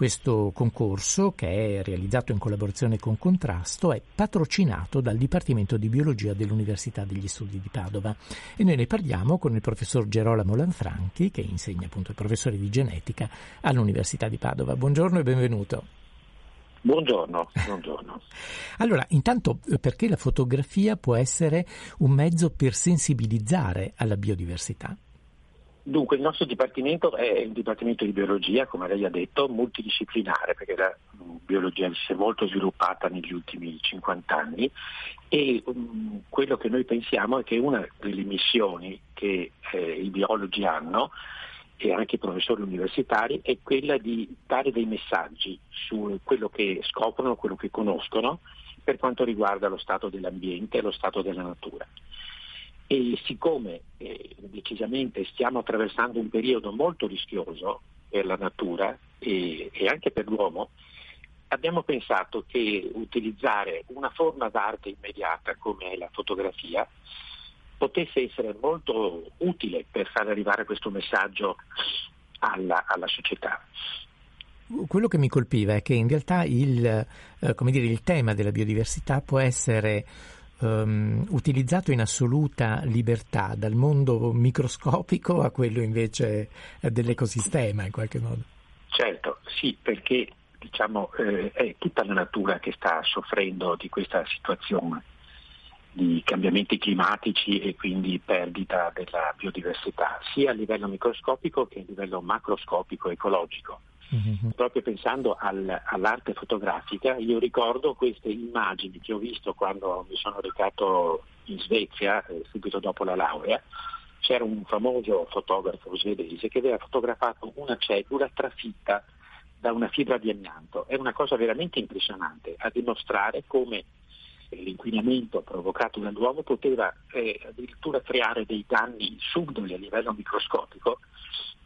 Questo concorso, che è realizzato in collaborazione con Contrasto, è patrocinato dal Dipartimento di Biologia dell'Università degli Studi di Padova e noi ne parliamo con il professor Gerolamo Lanfranchi, che insegna appunto il professore di genetica all'Università di Padova. Buongiorno e benvenuto. Buongiorno, buongiorno. allora, intanto perché la fotografia può essere un mezzo per sensibilizzare alla biodiversità? Dunque, il nostro dipartimento è un dipartimento di biologia, come lei ha detto, multidisciplinare, perché la biologia si è molto sviluppata negli ultimi 50 anni e um, quello che noi pensiamo è che una delle missioni che eh, i biologi hanno e anche i professori universitari è quella di dare dei messaggi su quello che scoprono, quello che conoscono per quanto riguarda lo stato dell'ambiente e lo stato della natura. E siccome eh, decisamente stiamo attraversando un periodo molto rischioso per la natura e, e anche per l'uomo, abbiamo pensato che utilizzare una forma d'arte immediata come la fotografia potesse essere molto utile per far arrivare questo messaggio alla, alla società. Quello che mi colpiva è che in realtà il, eh, dire, il tema della biodiversità può essere um, utilizzato in assoluta libertà dal mondo microscopico a quello invece dell'ecosistema in qualche modo. Certo, sì, perché diciamo, eh, è tutta la natura che sta soffrendo di questa situazione di cambiamenti climatici e quindi perdita della biodiversità, sia a livello microscopico che a livello macroscopico ecologico. Mm-hmm. Proprio pensando al, all'arte fotografica, io ricordo queste immagini che ho visto quando mi sono recato in Svezia, eh, subito dopo la laurea. C'era un famoso fotografo svedese che aveva fotografato una cellula trafitta da una fibra di amianto. È una cosa veramente impressionante a dimostrare come l'inquinamento provocato dall'uomo poteva eh, addirittura creare dei danni subdoli a livello microscopico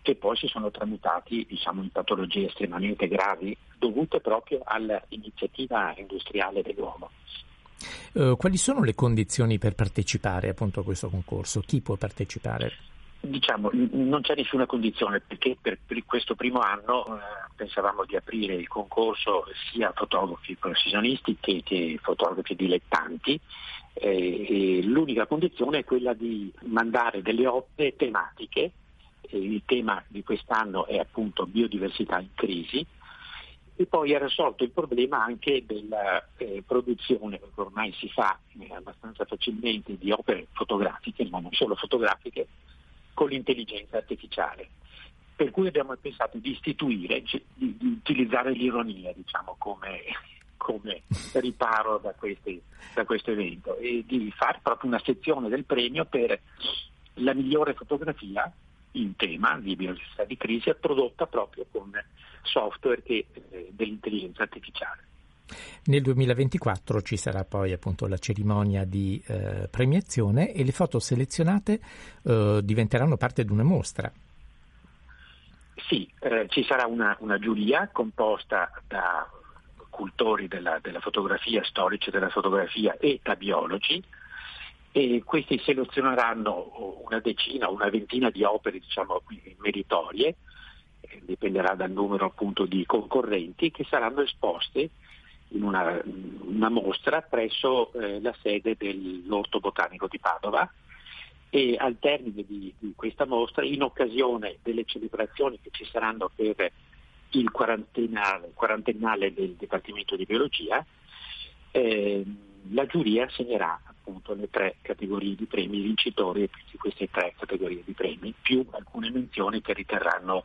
che poi si sono tramutati diciamo, in patologie estremamente gravi dovute proprio all'iniziativa industriale dell'uomo. Uh, quali sono le condizioni per partecipare appunto a questo concorso? Chi può partecipare? Diciamo, non c'è nessuna condizione perché per, per questo primo anno eh, pensavamo di aprire il concorso sia a fotografi professionisti che, che fotografi dilettanti eh, l'unica condizione è quella di mandare delle opere tematiche il tema di quest'anno è appunto biodiversità in crisi e poi era risolto il problema anche della eh, produzione, che ormai si fa eh, abbastanza facilmente, di opere fotografiche, ma non solo fotografiche, con l'intelligenza artificiale. Per cui abbiamo pensato di istituire, di, di utilizzare l'ironia diciamo, come, come riparo da, questi, da questo evento e di fare proprio una sezione del premio per la migliore fotografia in tema di biodiversità di crisi è prodotta proprio con software che, eh, dell'intelligenza artificiale. Nel 2024 ci sarà poi appunto la cerimonia di eh, premiazione e le foto selezionate eh, diventeranno parte di una mostra. Sì, eh, ci sarà una, una, giuria composta da cultori della, della, fotografia, storici della fotografia e da biologi e questi selezioneranno una decina, una ventina di opere diciamo, meritorie, dipenderà dal numero appunto di concorrenti, che saranno esposte in una, una mostra presso eh, la sede dell'Orto Botanico di Padova. E al termine di, di, questa mostra, in occasione delle celebrazioni che ci saranno per il quarantennale, quarantennale del Dipartimento di Biologia, eh, la giuria assegnerà appunto le tre categorie di premi vincitori di queste tre categorie di premi, più alcune menzioni che riterranno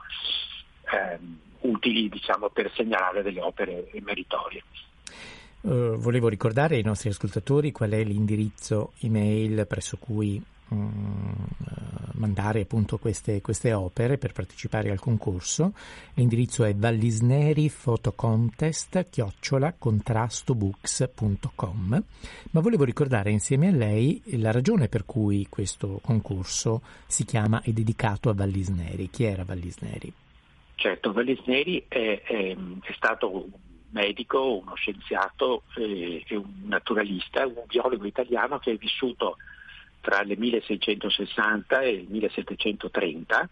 ehm, utili diciamo, per segnalare delle opere meritorie. Uh, volevo ricordare ai nostri ascoltatori qual è l'indirizzo email presso cui mandare appunto queste, queste, opere per partecipare al concorso. L'indirizzo è vallisnerifotocontest chiocciola contrastobooks.com ma volevo ricordare insieme a lei la ragione per cui questo concorso si chiama e dedicato a Vallisneri. Chi era Vallisneri? Certo, Vallisneri è, è, è stato medico, uno scienziato eh, un naturalista, un biologo italiano che è vissuto tra il 1660 e il 1730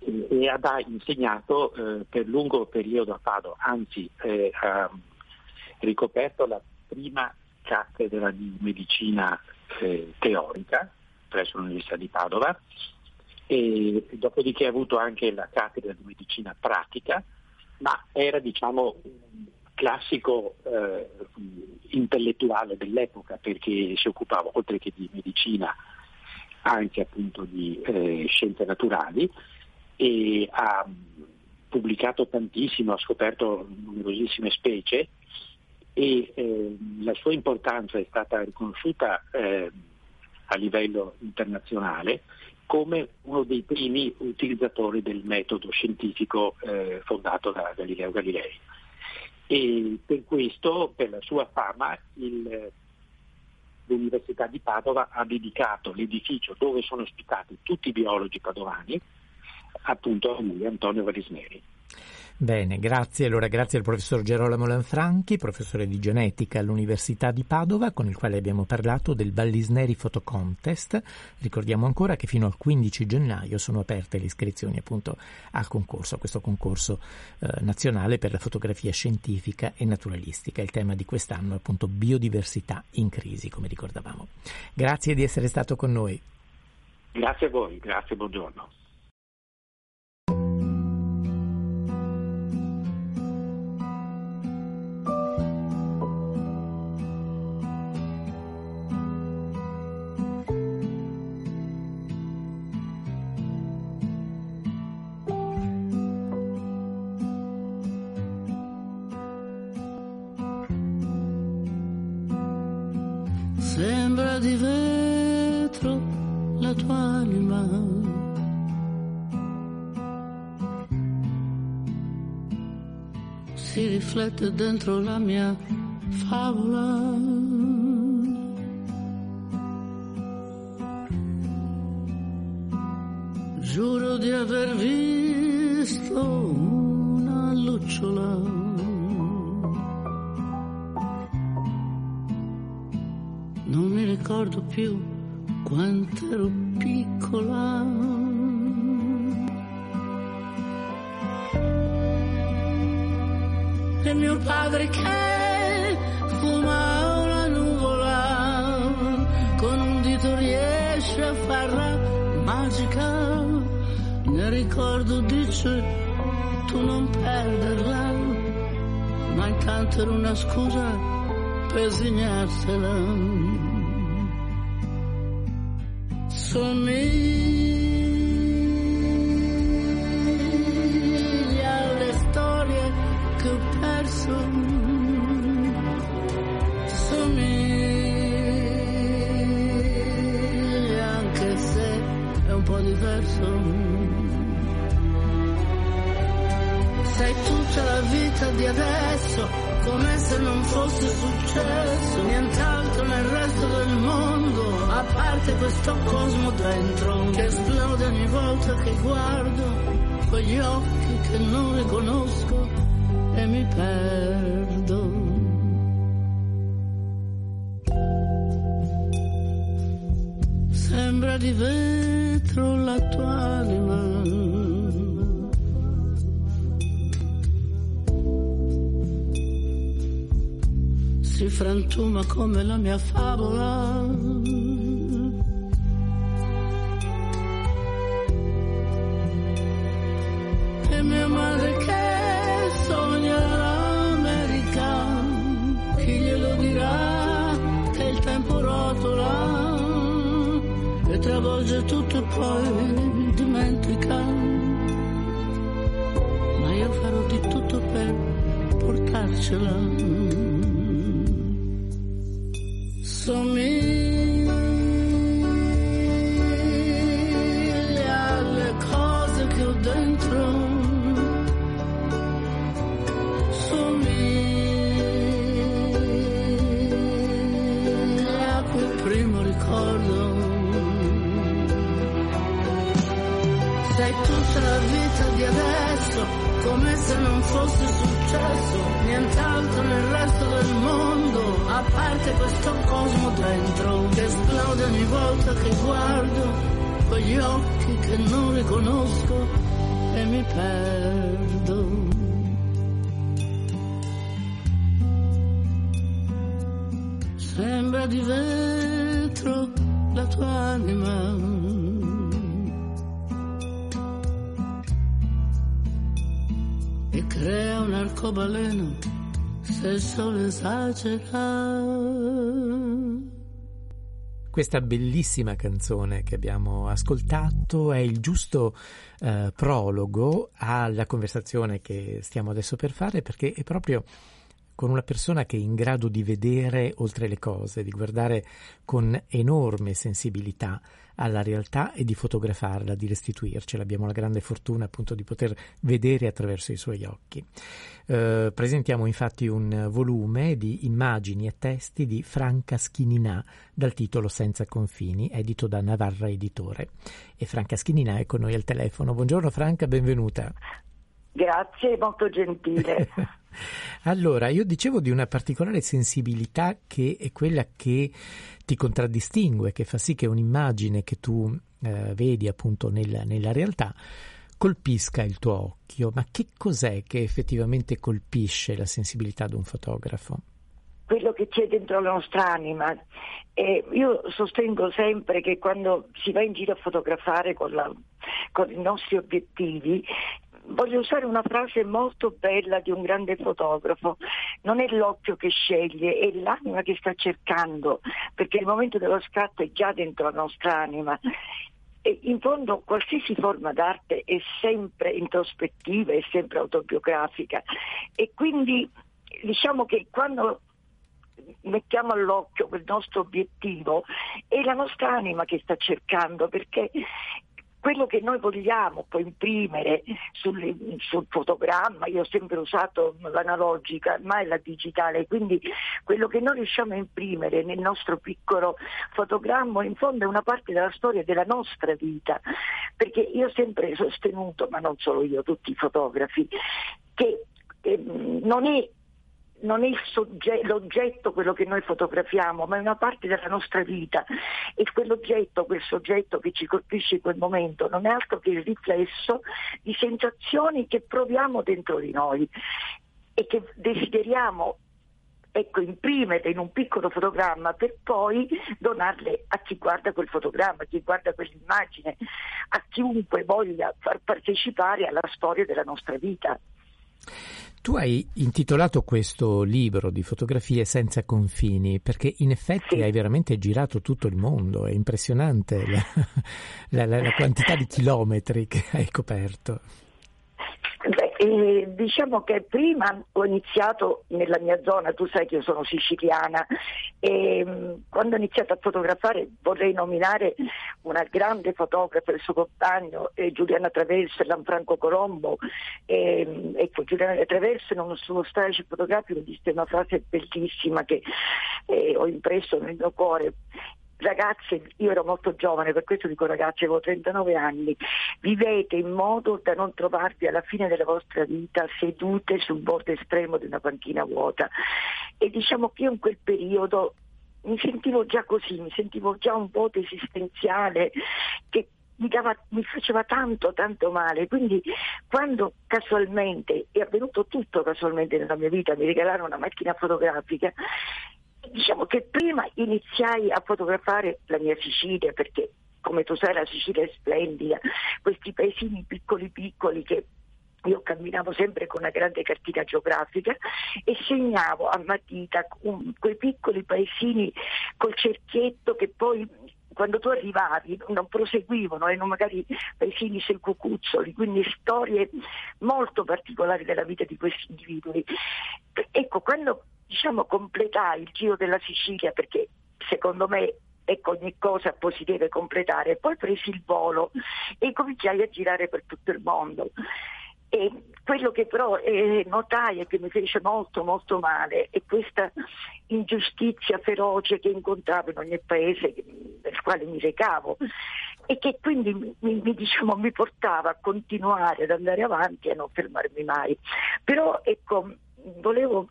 e ha insegnato eh, per lungo periodo a Padova, anzi eh, ha ricoperto la prima cattedra di medicina eh, teorica presso l'Università di Padova e dopodiché ha avuto anche la cattedra di medicina pratica, ma era diciamo un classico eh, intellettuale dell'epoca perché si occupava oltre che di medicina anche appunto di eh, scienze naturali e ha pubblicato tantissimo, ha scoperto numerosissime specie e eh, la sua importanza è stata riconosciuta eh, a livello internazionale come uno dei primi utilizzatori del metodo scientifico eh, fondato da Galileo Galilei. E per questo, per la sua fama, il, l'Università di Padova ha dedicato l'edificio dove sono ospitati tutti i biologi padovani appunto a lui, Antonio Varisneri. Bene, grazie. Allora, grazie al professor Gerolamo Lanfranchi, professore di genetica all'Università di Padova, con il quale abbiamo parlato del Ballisneri Photo Contest. Ricordiamo ancora che fino al 15 gennaio sono aperte le iscrizioni appunto al concorso, a questo concorso eh, nazionale per la fotografia scientifica e naturalistica. Il tema di quest'anno è appunto biodiversità in crisi, come ricordavamo. Grazie di essere stato con noi. Grazie a voi, grazie, buongiorno. Riflette dentro la mia favola. Giuro di aver visto una lucciola. non mi ricordo più quanto ero piccola. Padre che fuma una nuvola, con un dito riesce a farla magica. Ne ricordo dice tu non perderla, ma intanto era una scusa per segnarsela. Somiglia Sei tutta la vita di adesso, come se non fosse successo nient'altro nel resto del mondo, a parte questo cosmo dentro, che esplode ogni volta che guardo quegli occhi che non riconosco e mi perdo. Sembra di vetro la si frantuma come la mia favola. E mia madre che sogna l'America, chi glielo dirà che il tempo rotola e travolge tutto poi dimentica. Ma io farò di tutto per portarcela. Somiglia successo nient'altro nel resto del mondo, a parte questo cosmo dentro, che esplode ogni volta che guardo quegli occhi che non riconosco e mi perdo. Un arcobaleno se il sole esagera. Questa bellissima canzone che abbiamo ascoltato è il giusto eh, prologo alla conversazione che stiamo adesso per fare perché è proprio con una persona che è in grado di vedere oltre le cose, di guardare con enorme sensibilità alla realtà e di fotografarla, di restituircela. Abbiamo la grande fortuna appunto di poter vedere attraverso i suoi occhi. Eh, presentiamo infatti un volume di immagini e testi di Franca Schininà dal titolo Senza confini, edito da Navarra Editore. E Franca Schininà è con noi al telefono. Buongiorno Franca, benvenuta. Grazie, molto gentile. allora, io dicevo di una particolare sensibilità che è quella che ti contraddistingue, che fa sì che un'immagine che tu eh, vedi appunto nella, nella realtà colpisca il tuo occhio. Ma che cos'è che effettivamente colpisce la sensibilità di un fotografo? quello che c'è dentro la nostra anima. E io sostengo sempre che quando si va in giro a fotografare con, la, con i nostri obiettivi, voglio usare una frase molto bella di un grande fotografo, non è l'occhio che sceglie, è l'anima che sta cercando, perché il momento dello scatto è già dentro la nostra anima. E in fondo qualsiasi forma d'arte è sempre introspettiva, è sempre autobiografica e quindi diciamo che quando mettiamo all'occhio quel nostro obiettivo è la nostra anima che sta cercando perché quello che noi vogliamo poi imprimere sul, sul, fotogramma, io ho sempre usato l'analogica, mai la digitale, quindi quello che noi riusciamo a imprimere nel nostro piccolo fotogramma in fondo è una parte della storia della nostra vita, perché io ho sempre sostenuto, ma non solo io, tutti i fotografi, che eh, non è non è sogge- l'oggetto quello che noi fotografiamo, ma è una parte della nostra vita e quell'oggetto, quel soggetto che ci colpisce in quel momento non è altro che il riflesso di sensazioni che proviamo dentro di noi e che desideriamo ecco, imprimere in un piccolo fotogramma per poi donarle a chi guarda quel fotogramma, a chi guarda quell'immagine, a chiunque voglia far partecipare alla storia della nostra vita. Tu hai intitolato questo libro di fotografie senza confini perché in effetti sì. hai veramente girato tutto il mondo, è impressionante la, la, la, la quantità di chilometri che hai coperto. E diciamo che prima ho iniziato nella mia zona, tu sai che io sono siciliana, e mm, quando ho iniziato a fotografare vorrei nominare una grande fotografa, il suo compagno, eh, Giuliana Traverso e Lanfranco Colombo. E, mm, ecco, Giuliana Traverso in uno suo stage fotografico disse una frase bellissima che eh, ho impresso nel mio cuore ragazze, io ero molto giovane, per questo dico ragazze, avevo 39 anni, vivete in modo da non trovarvi alla fine della vostra vita sedute sul bordo estremo di una panchina vuota. E diciamo che io in quel periodo mi sentivo già così, mi sentivo già un vuoto esistenziale che mi, dava, mi, faceva tanto, tanto male. Quindi quando casualmente, è avvenuto tutto casualmente nella mia vita, mi regalarono una macchina fotografica, diciamo che prima iniziai a fotografare la mia Sicilia perché come tu sai la Sicilia è splendida, questi paesini piccoli piccoli che io camminavo sempre con una grande cartina geografica e segnavo a matita quei piccoli paesini col cerchietto che poi quando tu arrivavi non proseguivano, erano magari paesini selcucuzzoli, quindi storie molto particolari della vita di questi individui. Ecco, quando diciamo, completai il giro della Sicilia perché secondo me ecco, ogni cosa poi si deve completare. Poi presi il volo e cominciai a girare per tutto il mondo. E quello che però eh, notai e che mi fece molto molto male è questa ingiustizia feroce che incontravo in ogni paese nel quale mi recavo e che quindi mi, mi, diciamo, mi portava a continuare ad andare avanti e a non fermarmi mai. Però ecco, volevo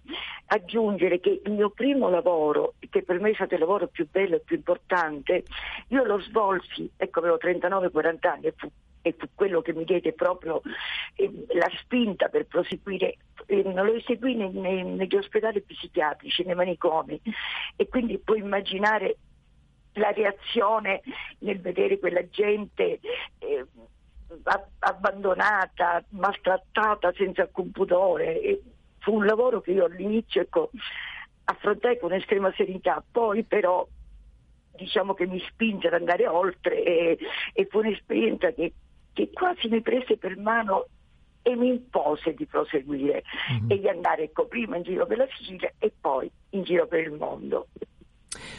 aggiungere che il mio primo lavoro, che per me è stato il lavoro più bello e più importante, io lo svolsi, ecco avevo 39-40 anni e fu, e fu, quello che mi diede proprio eh, la spinta per proseguire, eh, lo eseguì nei, nei, negli ospedali psichiatrici, nei manicomi e quindi puoi immaginare la reazione nel vedere quella gente eh, abbandonata, maltrattata senza alcun pudore. E, fu un lavoro che io all'inizio ecco, affrontai con estrema serenità, poi però diciamo che mi spinge ad andare oltre e, e fu un'esperienza che, che, quasi mi prese per mano e mi impose di proseguire mm-hmm. e di andare ecco, prima in giro per la Sicilia e poi in giro per il mondo.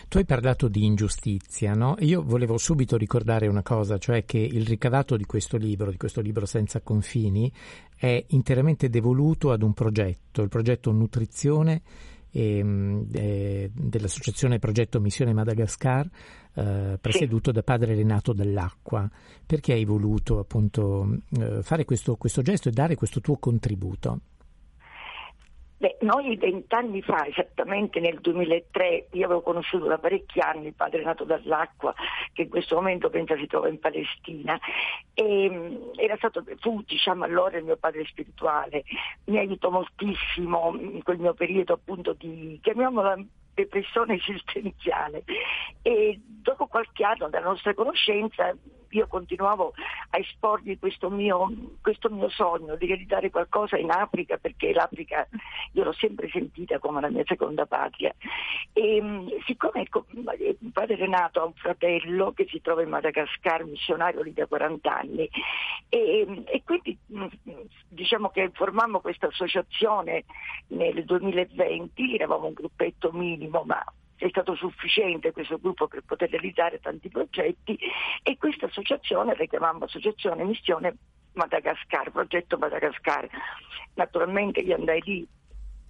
Tu hai parlato di ingiustizia, no? Io volevo subito ricordare una cosa, cioè che il ricavato di questo libro, di questo libro senza confini, è interamente devoluto ad un progetto, il progetto Nutrizione eh, eh, dell'associazione Progetto Missione Madagascar, eh, presieduto sì. da padre Renato Dell'Acqua. Perché hai voluto appunto eh, fare questo, questo gesto e dare questo tuo contributo? Beh, noi vent'anni fa, esattamente nel 2003, io avevo conosciuto da parecchi anni il padre nato dall'acqua, che in questo momento pensa si trova in Palestina, e mm, stato, fu diciamo allora il mio padre spirituale, mi aiutò moltissimo in quel mio periodo appunto di, chiamiamola depressione esistenziale. E dopo qualche anno dalla nostra conoscenza io continuavo a esporgli questo mio, questo mio sogno di realizzare qualcosa in Africa perché l'Africa io l'ho sempre sentita come la mia seconda patria. E siccome ecco, padre Renato ha un fratello che si trova in Madagascar, missionario lì da 40 anni e, e quindi diciamo che formammo questa associazione nel 2020, eravamo un gruppetto minimo ma è stato sufficiente questo gruppo per poter realizzare tanti progetti e questa associazione la chiamavamo Associazione Missione Madagascar, progetto Madagascar. Naturalmente io andai lì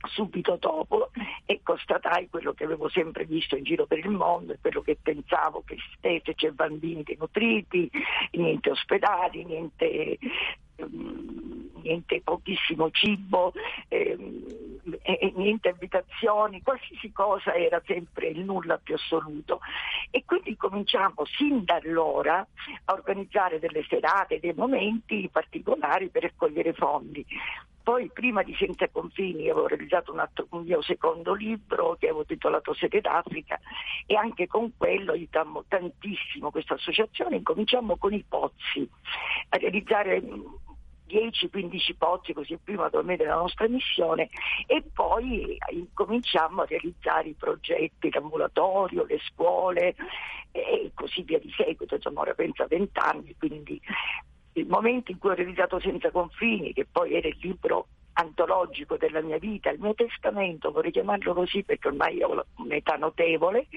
subito dopo e constatai quello che avevo sempre visto in giro per il mondo e quello che pensavo che stesse, c'è bambini denutriti, niente ospedali, niente, niente pochissimo cibo, ehm, e niente abitazioni, qualsiasi cosa era sempre il nulla più assoluto. E quindi cominciamo sin da allora a organizzare delle serate, dei momenti particolari per raccogliere fondi. Poi prima di Senza Confini avevo realizzato un, altro, un, mio secondo libro che avevo titolato Sede d'Africa e anche con quello aiutammo tantissimo questa associazione, incominciamo con i pozzi a realizzare 10-15 pozzi così prima naturalmente della nostra missione e poi incominciamo a realizzare i progetti, l'ambulatorio, le scuole e così via di seguito, insomma ora penso a 20 anni, quindi il momento in cui ho realizzato Senza confini, che poi era il libro antologico della mia vita, il mio testamento, vorrei chiamarlo così perché ormai ho un'età notevole,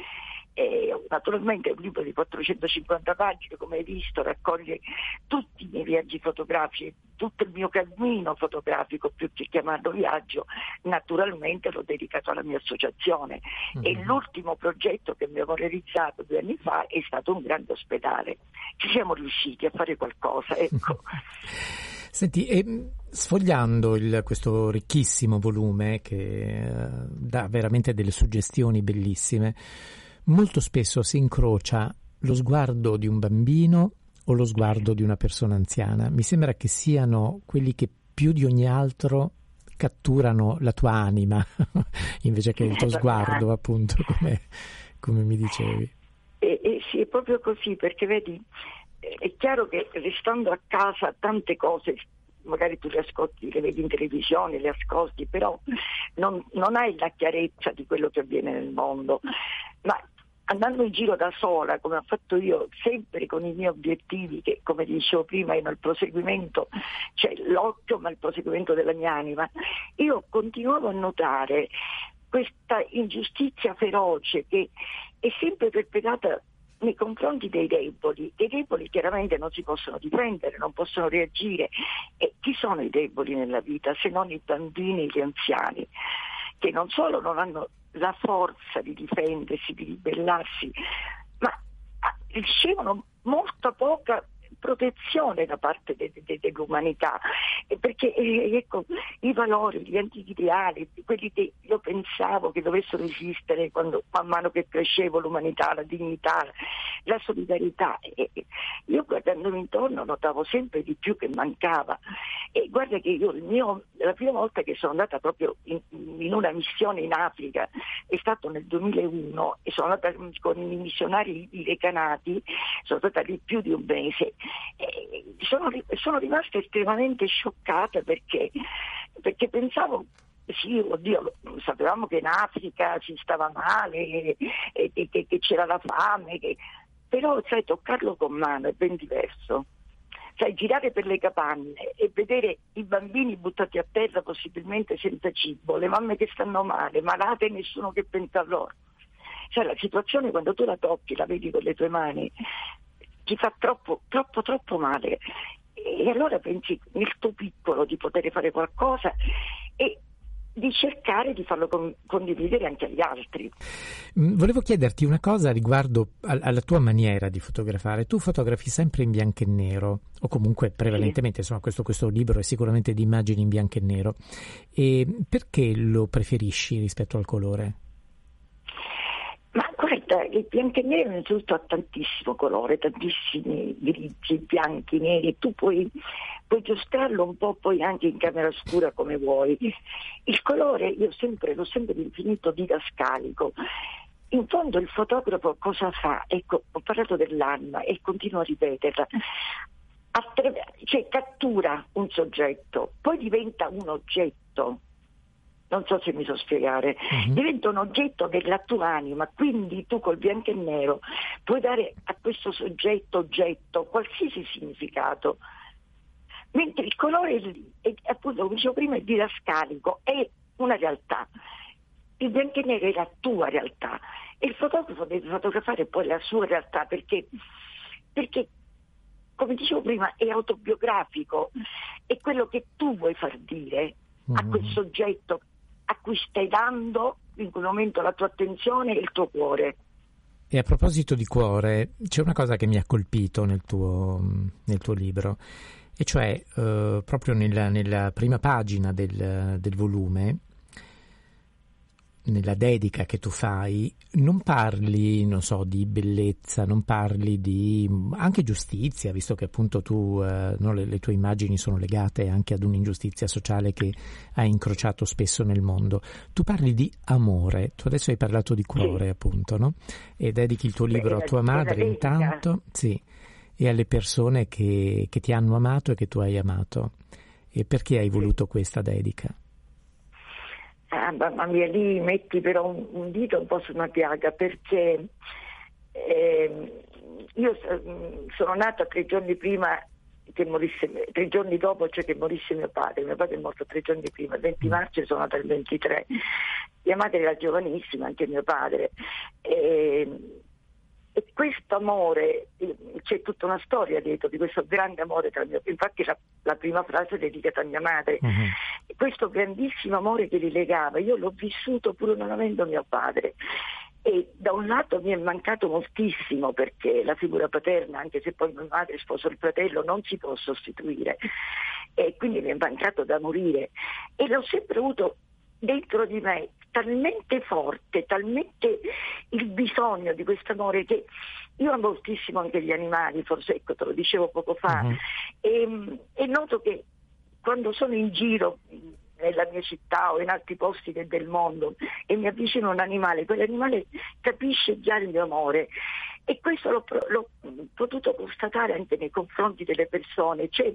e naturalmente è un libro di 450 pagine, come hai visto, raccoglie tutti i miei viaggi fotografici, tutto il mio cammino fotografico, più che chiamarlo viaggio, naturalmente l'ho dedicato alla mia associazione. Mm-hmm. E l'ultimo progetto che abbiamo realizzato due anni fa è stato un grande ospedale. Ci siamo riusciti a fare qualcosa, ecco. Senti, e sfogliando il, questo ricchissimo volume che uh, dà veramente delle suggestioni bellissime, molto spesso si incrocia lo sguardo di un bambino o lo sguardo di una persona anziana. Mi sembra che siano quelli che più di ogni altro catturano la tua anima invece che il tuo sguardo, appunto, come, come mi dicevi. E, e sì, è proprio così, perché vedi, è chiaro che restando a casa tante cose magari tu le ascolti, le vedi in televisione, le ascolti, però non, non, hai la chiarezza di quello che avviene nel mondo. Ma andando in giro da sola, come ho fatto io, sempre con i miei obiettivi, che come dicevo prima erano il proseguimento, cioè l'occhio ma il proseguimento della mia anima, io continuavo a notare questa ingiustizia feroce che è sempre perpetrata nei confronti dei deboli. I deboli chiaramente non si possono difendere, non possono reagire. E chi sono i deboli nella vita se non i bambini e gli anziani? che non solo non hanno la forza di difendersi, di ribellarsi, ma ah, ricevono molta poca protezione da parte de, de, dell'umanità, perché eh, ecco, i valori, gli antichi ideali, quelli che io pensavo che dovessero esistere quando, man mano che crescevo l'umanità, la dignità, la solidarietà, e, io guardandomi intorno notavo sempre di più che mancava. E guarda che io mio, la prima volta che sono andata proprio in, in, una missione in Africa è stato nel 2001 e sono andata con i missionari recanati, sono stata lì più di un mese. eh, sono, sono, rimasta estremamente scioccata perché, perché pensavo sì, oddio, sapevamo che in Africa si stava male, e, e, che, che, c'era la fame, che... però sai, toccarlo con mano è ben diverso. sai, girare per le capanne e vedere i bambini buttati a terra possibilmente senza cibo, le mamme che stanno male, malate e nessuno che pensa a loro. Cioè la situazione quando tu la tocchi, la vedi con le tue mani, ti fa troppo, troppo, troppo male. E allora pensi nel tuo piccolo di poter fare qualcosa e di cercare di farlo con, condividere anche agli altri. Mm, volevo chiederti una cosa riguardo alla tua maniera di fotografare. Tu fotografi sempre in bianco e nero, o comunque prevalentemente, sì. insomma, questo, questo, libro è sicuramente di immagini in bianco e nero. E perché lo preferisci rispetto al colore? Il bianco e nero innanzitutto ha tantissimo colore, tantissimi grigi, bianchi, neri, tu puoi, puoi giostrarlo un po' poi anche in camera scura come vuoi. Il colore io sempre, l'ho sempre definito didascalico. In fondo il fotografo cosa fa? Ecco, ho parlato dell'anima e continuo a ripeterla. Attre- cioè cattura un soggetto, poi diventa un oggetto non so se mi so spiegare, uh-huh. diventa un oggetto della tua anima, quindi tu col bianco e nero puoi dare a questo soggetto oggetto qualsiasi significato. Mentre il colore, è, appunto, come dicevo prima, è didascalico, è una realtà. Il bianco e nero è la tua realtà e il fotografo deve fotografare poi la sua realtà perché, perché come dicevo prima, è autobiografico, è quello che tu vuoi far dire a quel mm-hmm. soggetto a cui stai dando in quel momento la tua attenzione e il tuo cuore. E a proposito di cuore, c'è una cosa che mi ha colpito nel tuo, nel tuo libro, e cioè eh, proprio nella, nella, prima pagina del, del volume nella dedica che tu fai non parli, non so, di bellezza, non parli di anche giustizia, visto che appunto tu, eh, no, le, le, tue immagini sono legate anche ad un'ingiustizia sociale che hai incrociato spesso nel mondo. Tu parli di amore, tu adesso hai parlato di cuore, sì. appunto, no? E dedichi il tuo libro Beh, a tua madre intanto, sì, e alle persone che, che ti hanno amato e che tu hai amato. E perché hai voluto questa dedica? Ah, mamma mia, lì metti però un, un, dito un po' su una piaga perché eh, io sono nata tre giorni prima che morisse, tre giorni dopo cioè che morisse mio padre, mio padre è morto tre giorni prima, il 20 mm. marzo sono nata il 23, mia madre era giovanissima, anche mio padre. E, e questo amore, c'è tutta una storia dietro di questo grande amore tra mio infatti la, la prima frase è dedicata a mia madre, uh-huh. questo grandissimo amore che li legava, io l'ho vissuto pur non avendo mio padre. E da un lato mi è mancato moltissimo perché la figura paterna, anche se poi mia madre sposò il fratello, non si può sostituire. E quindi mi è mancato da morire. E l'ho sempre avuto dentro di me talmente forte, talmente il bisogno di questo amore che io amo moltissimo anche gli animali, forse ecco te lo dicevo poco fa, uh-huh. e, e noto che quando sono in giro nella mia città o in altri posti del mondo e mi avvicino a un animale, quell'animale capisce già il mio amore e questo l'ho, l'ho potuto constatare anche nei confronti delle persone. Cioè,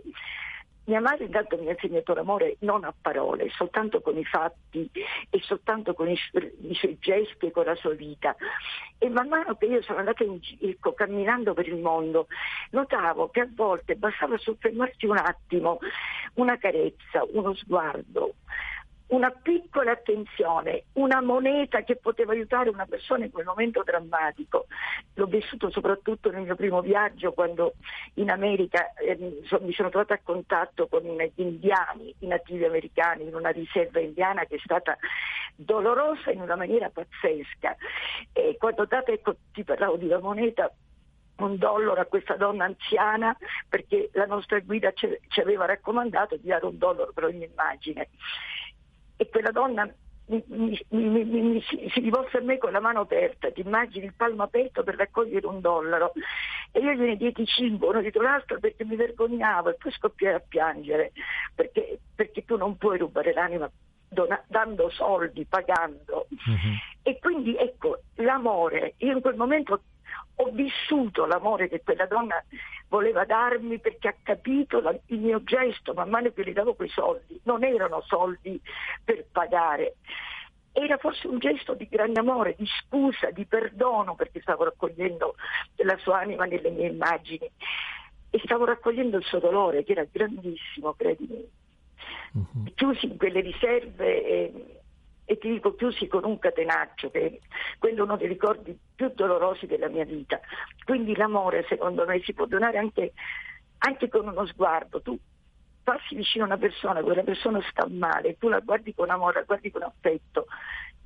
mia madre intanto mi ha insegnato l'amore non a parole, soltanto con i fatti e soltanto con i, i suoi gesti e con la sua vita. E man mano che io sono andata in giro, camminando per il mondo, notavo che a volte bastava soffermarsi un attimo, una carezza, uno sguardo, una piccola attenzione, una moneta che poteva aiutare una persona in quel momento drammatico. L'ho vissuto soprattutto nel mio primo viaggio quando in America eh, mi sono trovata a contatto con gli indiani, i nativi americani, in una riserva indiana che è stata dolorosa in una maniera pazzesca. E quando date, ecco, ti parlavo di una moneta un dollaro a questa donna anziana perché la nostra guida ci, aveva raccomandato di dare un dollaro per ogni immagine e quella donna mi, mi, mi, si rivolse a me con la mano aperta, ti immagini il palmo aperto per raccogliere un dollaro e io gliene diedi cinque, uno dietro l'altro perché mi vergognavo e poi scoppiai a piangere perché, perché tu non puoi rubare l'anima dona, dando soldi, pagando. Uh-huh. E quindi ecco, l'amore, io in quel momento ho vissuto l'amore che quella donna voleva darmi perché ha capito la, il mio gesto, man mano che le davo quei soldi, non erano soldi per pagare, era forse un gesto di grande amore, di scusa, di perdono perché stavo raccogliendo la sua anima nelle mie immagini. e stavo raccogliendo il suo dolore, che era grandissimo, credimi. Uh-huh. Chiusi in quelle riserve e, e, ti dico chiusi con un catenaccio, che è quello uno dei ricordi più dolorosi della mia vita. Quindi l'amore, secondo me, si può donare anche, anche con uno sguardo. Tu passi vicino a una persona, quella persona sta male, tu la guardi con amore, la guardi con affetto,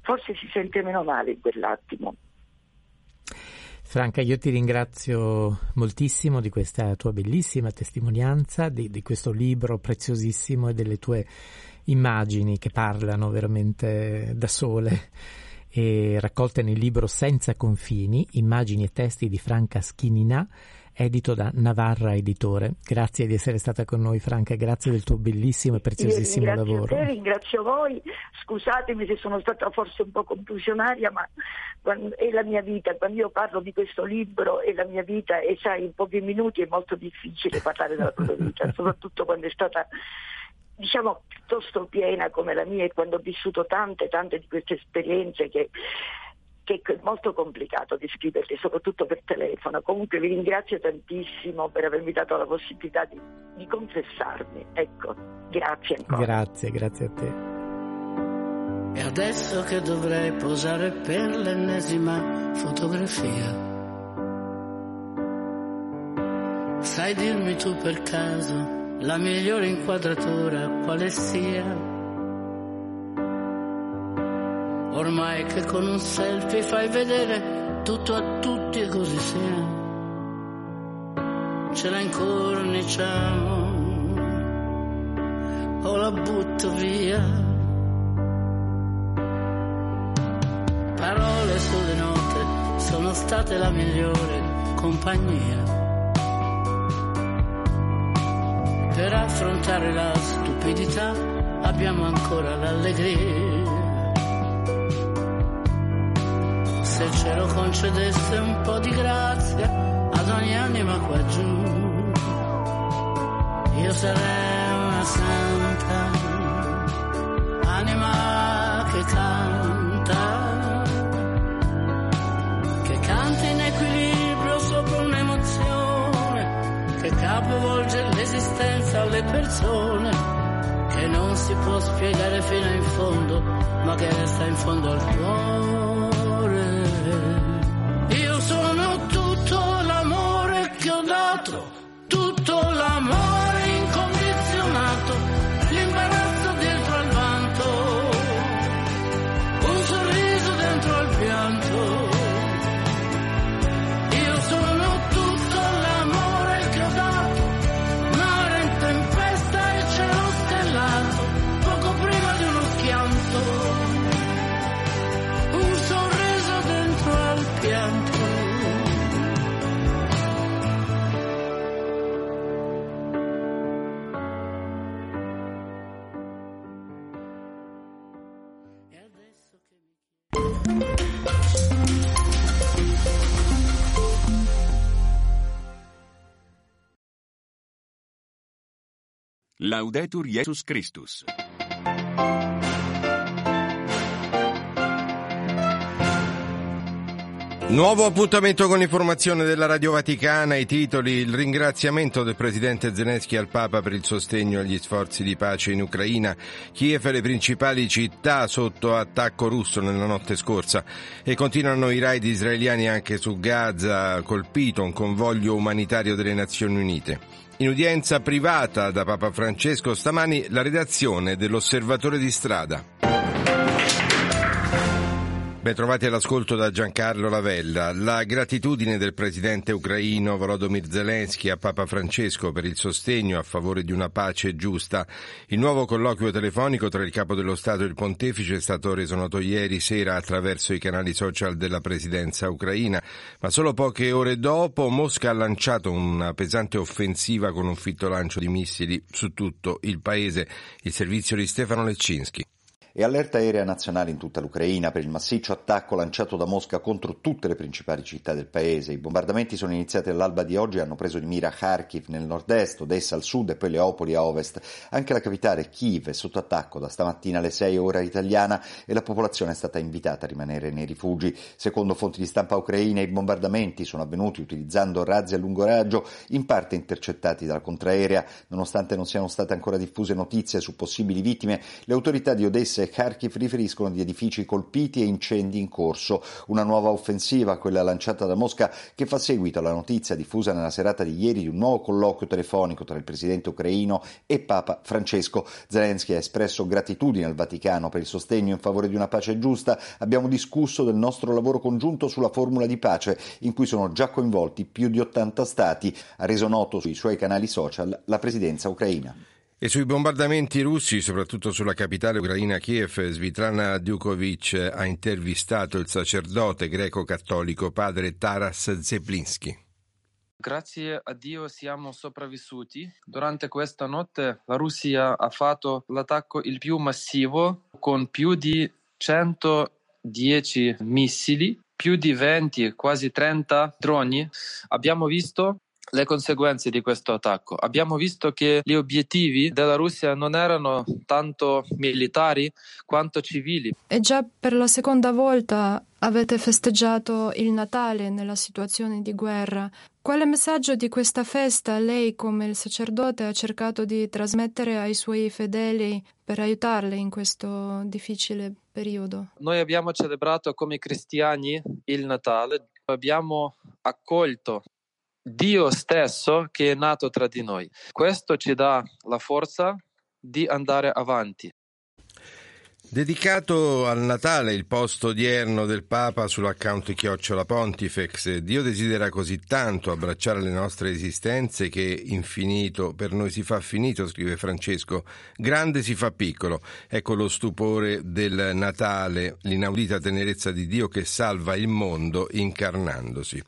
forse si sente meno male in quell'attimo. Franca, io ti ringrazio moltissimo di questa tua bellissima testimonianza, di, di, questo libro preziosissimo e delle tue immagini che parlano veramente da sole e raccolte nel libro Senza confini, immagini e testi di Franca Schinina edito da Navarra Editore. Grazie di essere stata con noi Franca, grazie del tuo bellissimo e preziosissimo ringrazio lavoro. Te, ringrazio voi, scusatemi se sono stata forse un po' confusionaria, ma è la mia vita, quando io parlo di questo libro è la mia vita e sai in pochi minuti è molto difficile parlare della tua vita, soprattutto quando è stata diciamo piuttosto piena come la mia e quando ho vissuto tante tante di queste esperienze che che è molto complicato descriverli, soprattutto per telefono. Comunque vi ringrazio tantissimo per avermi dato la possibilità di, di confessarmi. Ecco, grazie ancora. Grazie, grazie a te. E adesso che dovrei posare per l'ennesima fotografia, sai dirmi tu per caso la migliore inquadratura quale sia? Ormai che con un selfie fai vedere tutto a tutti e così sia. Ce la incorniciamo o la butto via. Parole sulle note sono state la migliore compagnia. Per affrontare la stupidità abbiamo ancora l'allegria. se il cielo concedesse un po' di grazia ad ogni anima qua giù. Io sarei persone, che non si può spiegare fino in fondo, ma che resta in fondo al cuore. Laudetur Jesus Christus. Nuovo appuntamento con l'informazione della Radio Vaticana, i titoli, il ringraziamento del Presidente Zelensky al Papa per il sostegno agli sforzi di pace in Ucraina, Kiev e le principali città sotto attacco russo nella notte scorsa e continuano i raid israeliani anche su Gaza, colpito un convoglio umanitario delle Nazioni Unite. In udienza privata da Papa Francesco stamani la redazione dell'Osservatore di strada. Bentrovati all'ascolto da Giancarlo Lavella. La gratitudine del presidente ucraino Volodymyr Zelensky a Papa Francesco per il sostegno a favore di una pace giusta. Il nuovo colloquio telefonico tra il capo dello Stato e il pontefice è stato reso noto ieri sera attraverso i canali social della presidenza ucraina, ma solo poche ore dopo Mosca ha lanciato una pesante offensiva con un fitto lancio di missili su tutto il paese. Il servizio di Stefano Leccinski. E allerta aerea nazionale in tutta l'Ucraina per il massiccio attacco lanciato da Mosca contro tutte le principali città del paese. I bombardamenti sono iniziati all'alba di oggi e hanno preso di mira Kharkiv nel nord-est, Odessa al sud e poi Leopoli a ovest. Anche la capitale Kiev è sotto attacco da stamattina alle 6 ora italiana e la popolazione è stata invitata a rimanere nei rifugi. Secondo fonti di stampa ucraine i bombardamenti sono avvenuti utilizzando razzi a lungo raggio, in parte intercettati dalla contraerea. Nonostante non siano state ancora diffuse notizie su possibili vittime, le autorità di Odessa e Kharkiv riferiscono di edifici colpiti e incendi in corso. Una nuova offensiva, quella lanciata da Mosca, che fa seguito alla notizia diffusa nella serata di ieri di un nuovo colloquio telefonico tra il presidente ucraino e Papa Francesco. Zelensky ha espresso gratitudine al Vaticano per il sostegno in favore di una pace giusta. Abbiamo discusso del nostro lavoro congiunto sulla formula di pace, in cui sono già coinvolti più di 80 stati, ha reso noto sui suoi canali social la presidenza ucraina. E sui bombardamenti russi, soprattutto sulla capitale ucraina Kiev, Svitlana Djukovic ha intervistato il sacerdote greco-cattolico padre Taras Zeplinski. Grazie a Dio siamo sopravvissuti. Durante questa notte la Russia ha fatto l'attacco il più massivo con più di 110 missili, più di 20, quasi 30 droni. Abbiamo visto le conseguenze di questo attacco. Abbiamo visto che gli obiettivi della Russia non erano tanto militari quanto civili. E già per la seconda volta avete festeggiato il Natale nella situazione di guerra. Quale messaggio di questa festa lei, come il sacerdote, ha cercato di trasmettere ai suoi fedeli per aiutarli in questo difficile periodo? Noi abbiamo celebrato come cristiani il Natale, abbiamo accolto Dio stesso che è nato tra di noi. Questo ci dà la forza di andare avanti. Dedicato al Natale il post odierno del Papa sull'account Chiocciola Pontifex, Dio desidera così tanto abbracciare le nostre esistenze che infinito per noi si fa finito, scrive Francesco, grande si fa piccolo. Ecco lo stupore del Natale, l'inaudita tenerezza di Dio che salva il mondo incarnandosi.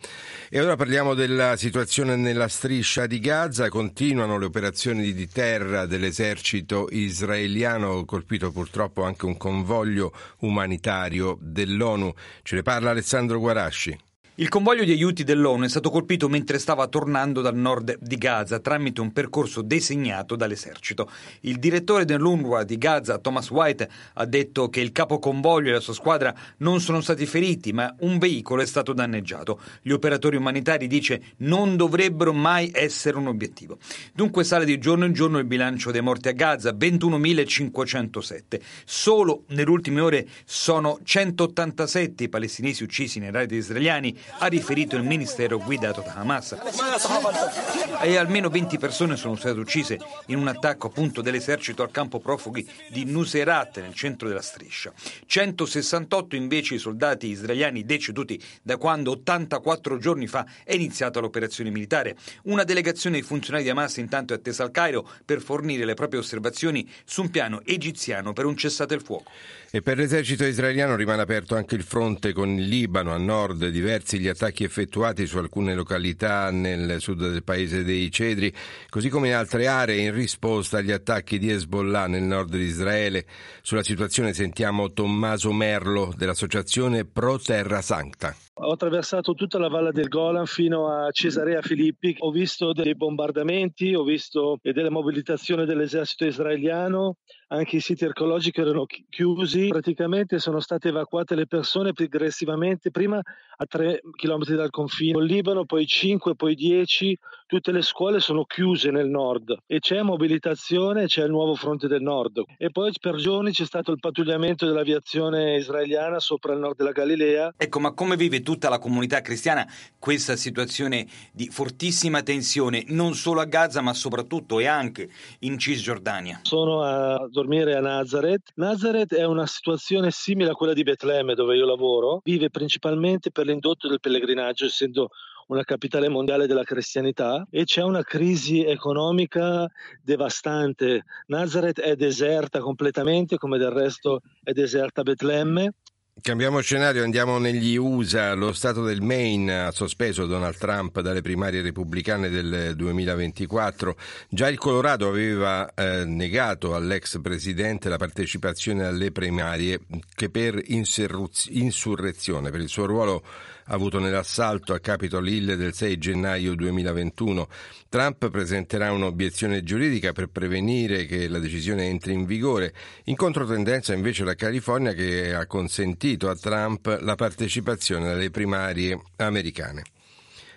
E ora parliamo della situazione nella striscia di Gaza, continuano le operazioni di terra dell'esercito israeliano colpito purtroppo anche un un convoglio umanitario dell'ONU. Ce ne parla Alessandro Guarasci. Il convoglio di aiuti dell'ONU è stato colpito mentre stava tornando dal nord di Gaza tramite un percorso designato dall'esercito. Il direttore dell'UNRWA di Gaza, Thomas White, ha detto che il capo convoglio e la sua squadra non sono stati feriti, ma un veicolo è stato danneggiato. Gli operatori umanitari, dice, non dovrebbero mai essere un obiettivo. Dunque sale di giorno in giorno il bilancio dei morti a Gaza, 21.507. Solo nelle ultime ore sono 187 i palestinesi uccisi nei raid israeliani ha riferito il ministero guidato da Hamas. E almeno 20 persone sono state uccise in un attacco appunto dell'esercito al campo profughi di Nuseirat nel centro della striscia. 168 invece i soldati israeliani deceduti da quando 84 giorni fa è iniziata l'operazione militare. Una delegazione di funzionari di Hamas intanto è attesa al Cairo per fornire le proprie osservazioni su un piano egiziano per un cessate il fuoco. E per l'esercito israeliano rimane aperto anche il fronte con il Libano a nord, diversi gli attacchi effettuati su alcune località nel sud del paese dei Cedri, così come in altre aree in risposta agli attacchi di Hezbollah nel nord di Israele. Sulla situazione sentiamo Tommaso Merlo dell'associazione Pro Terra Sancta. Ho attraversato tutta la valle del Golan fino a Cesarea Filippi, ho visto dei bombardamenti, ho visto delle mobilitazioni dell'esercito israeliano, anche i siti archeologici erano chiusi, praticamente sono state evacuate le persone progressivamente, prima a 3 km dal confine con Libano, poi 5, poi 10, tutte le scuole sono chiuse nel nord e c'è mobilitazione, c'è il nuovo fronte del nord e poi per giorni c'è stato il pattugliamento dell'aviazione israeliana sopra il nord della Galilea. Ecco, ma come vive tutta la comunità cristiana questa situazione di fortissima tensione, non solo a Gaza ma soprattutto e anche in Cisgiordania? Sono a dormire a Nazareth. Nazareth è una situazione simile a quella di Betlemme dove io lavoro, vive principalmente per l'indotto del pellegrinaggio, essendo una capitale mondiale della cristianità e c'è una crisi economica devastante. Nazareth è deserta completamente, come del resto è deserta Betlemme Cambiamo scenario, andiamo negli USA. Lo Stato del Maine ha sospeso Donald Trump dalle primarie repubblicane del 2024. Già il Colorado aveva eh, negato all'ex presidente la partecipazione alle primarie che per insurrezione, per il suo ruolo avuto nell'assalto a Capitol Hill del 6 gennaio 2021. Trump presenterà un'obiezione giuridica per prevenire che la decisione entri in vigore. In controtendenza invece la California che ha consentito a Trump la partecipazione alle primarie americane.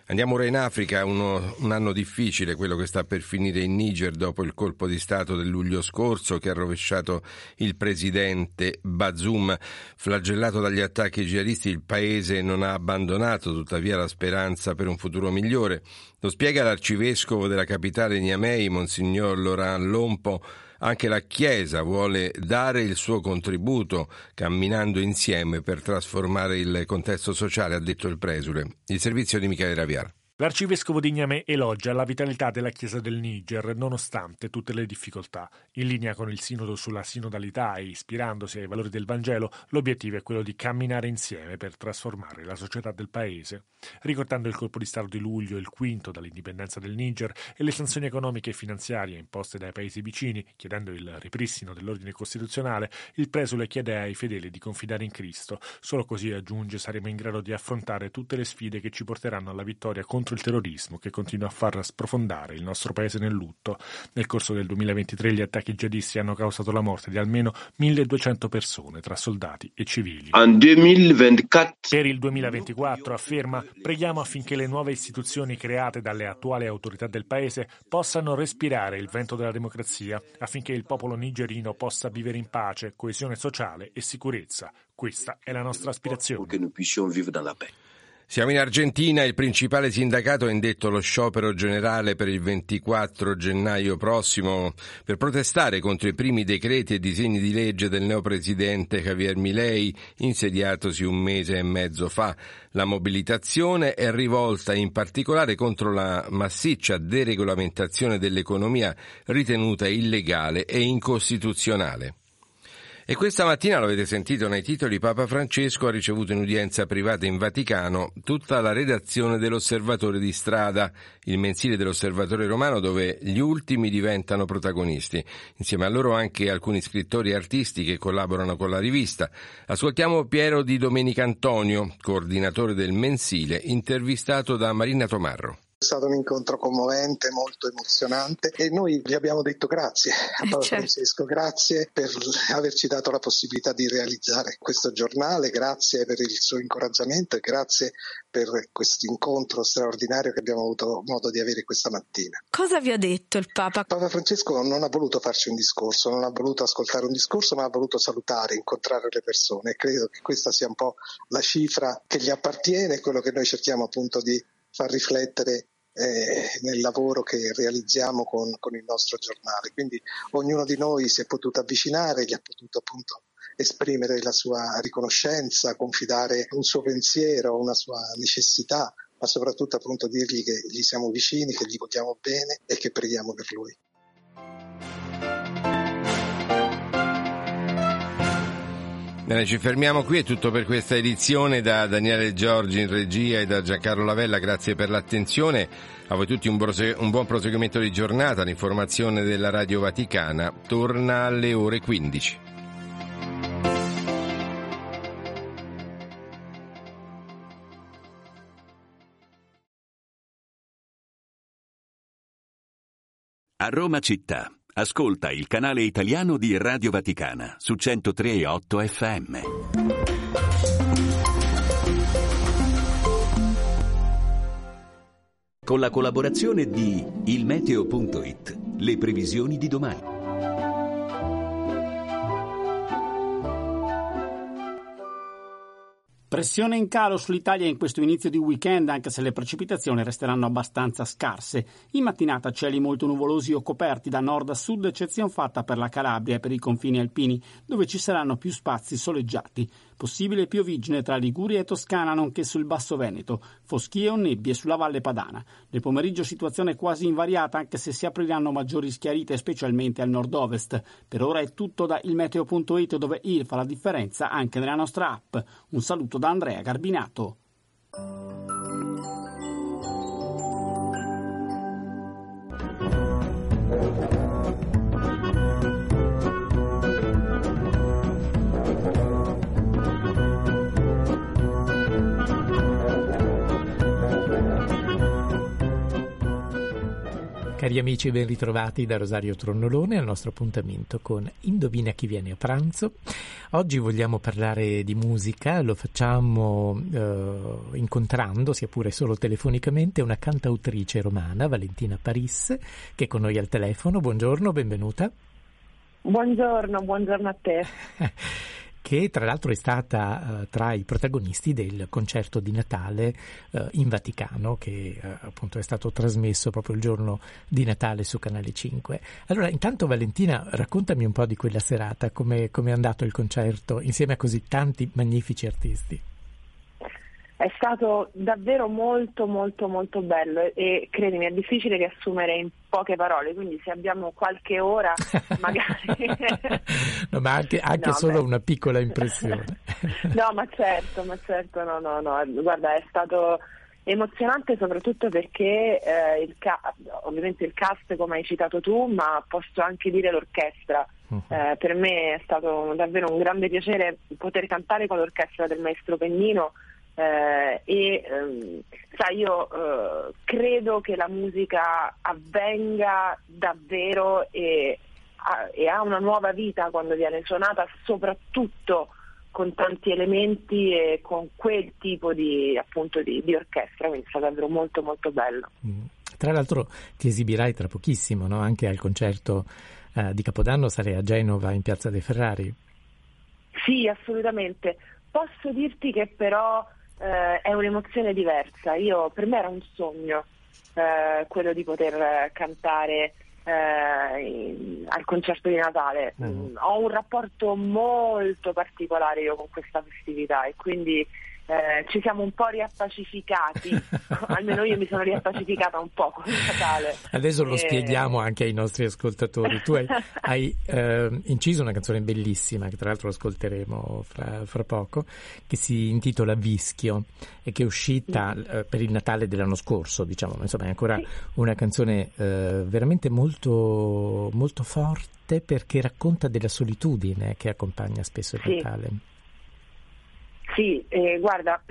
Andiamo ora in Africa, uno, un anno difficile, quello che sta per finire in Niger dopo il colpo di Stato del luglio scorso che ha rovesciato il presidente Bazoum. Flagellato dagli attacchi jihadisti, il paese non ha abbandonato tuttavia la speranza per un futuro migliore. Lo spiega l'arcivescovo della capitale Niamey, Monsignor Laurent Lompo, anche la Chiesa vuole dare il suo contributo camminando insieme per trasformare il contesto sociale, ha detto il presule. Il servizio di Michele Raviar. L'arcivescovo di Niamey elogia la vitalità della Chiesa del Niger nonostante tutte le difficoltà. In linea con il sinodo sulla sinodalità e ispirandosi ai valori del Vangelo, l'obiettivo è quello di camminare insieme per trasformare la società del paese. Ricordando il colpo di Stato di luglio, il quinto dall'indipendenza del Niger, e le sanzioni economiche e finanziarie imposte dai paesi vicini, chiedendo il ripristino dell'ordine costituzionale, il presule chiede ai fedeli di confidare in Cristo. Solo così, aggiunge, saremo in grado di affrontare tutte le sfide che ci porteranno alla vittoria contro contro il terrorismo che continua a far sprofondare il nostro paese nel lutto. Nel corso del 2023 gli attacchi jihadisti hanno causato la morte di almeno 1200 persone tra soldati e civili. Per il 2024 afferma preghiamo affinché le nuove istituzioni create dalle attuali autorità del paese possano respirare il vento della democrazia affinché il popolo nigerino possa vivere in pace, coesione sociale e sicurezza. Questa è la nostra aspirazione. Siamo in Argentina, il principale sindacato ha indetto lo sciopero generale per il 24 gennaio prossimo per protestare contro i primi decreti e disegni di legge del neopresidente Javier Milei, insediatosi un mese e mezzo fa. La mobilitazione è rivolta in particolare contro la massiccia deregolamentazione dell'economia ritenuta illegale e incostituzionale. E questa mattina, lo avete sentito nei titoli, Papa Francesco ha ricevuto in udienza privata in Vaticano tutta la redazione dell'Osservatore di Strada, il mensile dell'Osservatore Romano dove gli ultimi diventano protagonisti. Insieme a loro anche alcuni scrittori e artisti che collaborano con la rivista. Ascoltiamo Piero di Domenica Antonio, coordinatore del mensile, intervistato da Marina Tomarro. È stato un incontro commovente, molto emozionante e noi gli abbiamo detto grazie a Papa certo. Francesco, grazie per averci dato la possibilità di realizzare questo giornale, grazie per il suo incoraggiamento e grazie per questo incontro straordinario che abbiamo avuto modo di avere questa mattina. Cosa vi ha detto il Papa? Papa Francesco non ha voluto farci un discorso, non ha voluto ascoltare un discorso, ma ha voluto salutare, incontrare le persone. Credo che questa sia un po' la cifra che gli appartiene, quello che noi cerchiamo appunto di far riflettere eh, nel lavoro che realizziamo con, con, il nostro giornale. Quindi ognuno di noi si è potuto avvicinare, gli ha potuto appunto esprimere la sua riconoscenza, confidare un suo pensiero, una sua necessità, ma soprattutto appunto dirgli che gli siamo vicini, che gli vogliamo bene e che preghiamo per lui. Bene, ci fermiamo qui, è tutto per questa edizione da Daniele Giorgi in regia e da Giancarlo Lavella, grazie per l'attenzione, a voi tutti un, brose- un buon proseguimento di giornata, l'informazione della Radio Vaticana torna alle ore 15. A Roma città Ascolta il canale italiano di Radio Vaticana su 103.8 FM. Con la collaborazione di ilmeteo.it, le previsioni di domani. Pressione in calo sull'Italia in questo inizio di weekend, anche se le precipitazioni resteranno abbastanza scarse. In mattinata cieli molto nuvolosi o coperti da nord a sud, eccezione fatta per la Calabria e per i confini alpini, dove ci saranno più spazi soleggiati. Possibile piovigine tra Liguria e Toscana, nonché sul Basso Veneto, foschie o nebbie sulla Valle Padana. Nel pomeriggio situazione quasi invariata, anche se si apriranno maggiori schiarite, specialmente al nord-ovest. Per ora è tutto da ilmeteo.it, dove il fa la differenza anche nella nostra app. Un saluto da Andrea Garbinato. Cari amici, ben ritrovati da Rosario Tronnolone al nostro appuntamento con Indovina chi viene a pranzo. Oggi vogliamo parlare di musica, lo facciamo eh, incontrando, sia pure solo telefonicamente, una cantautrice romana, Valentina Paris, che è con noi al telefono. Buongiorno, benvenuta. Buongiorno, buongiorno a te. che tra l'altro è stata uh, tra i protagonisti del concerto di Natale uh, in Vaticano, che uh, appunto è stato trasmesso proprio il giorno di Natale su Canale 5. Allora, intanto Valentina, raccontami un po' di quella serata, come è andato il concerto insieme a così tanti magnifici artisti. È stato davvero molto molto molto bello e credimi è difficile riassumere in poche parole, quindi se abbiamo qualche ora magari... no, ma anche, anche no, solo beh. una piccola impressione. no, ma certo, ma certo, no, no, no, guarda è stato emozionante soprattutto perché eh, il ca- ovviamente il cast come hai citato tu, ma posso anche dire l'orchestra. Uh-huh. Eh, per me è stato davvero un grande piacere poter cantare con l'orchestra del maestro Pennino eh, e ehm, sai, io eh, credo che la musica avvenga davvero e, a, e, ha una nuova vita quando viene suonata, soprattutto con tanti elementi e con quel tipo di, appunto, di, di orchestra, quindi è stato davvero molto molto bello. Mm. Tra l'altro ti esibirai tra pochissimo, no? anche al concerto eh, di Capodanno sarei a Genova in Piazza dei Ferrari. Sì, assolutamente. Posso dirti che però eh, è un'emozione diversa. Io, per me era un sogno eh, quello di poter cantare eh, al concerto di Natale. Mm. Ho un rapporto molto particolare io con questa festività e quindi eh, ci siamo un po' riappacificati, almeno io mi sono riappacificata un po' con Natale. Adesso lo e... spieghiamo anche ai nostri ascoltatori. Tu hai, hai eh, inciso una canzone bellissima, che tra l'altro ascolteremo fra, fra, poco, che si intitola Vischio e che è uscita mm. eh, per il Natale dell'anno scorso, diciamo, ma insomma è ancora sì. una canzone eh, veramente molto, molto forte perché racconta della solitudine che accompagna spesso il sì. Natale. Sì, eh, guarda,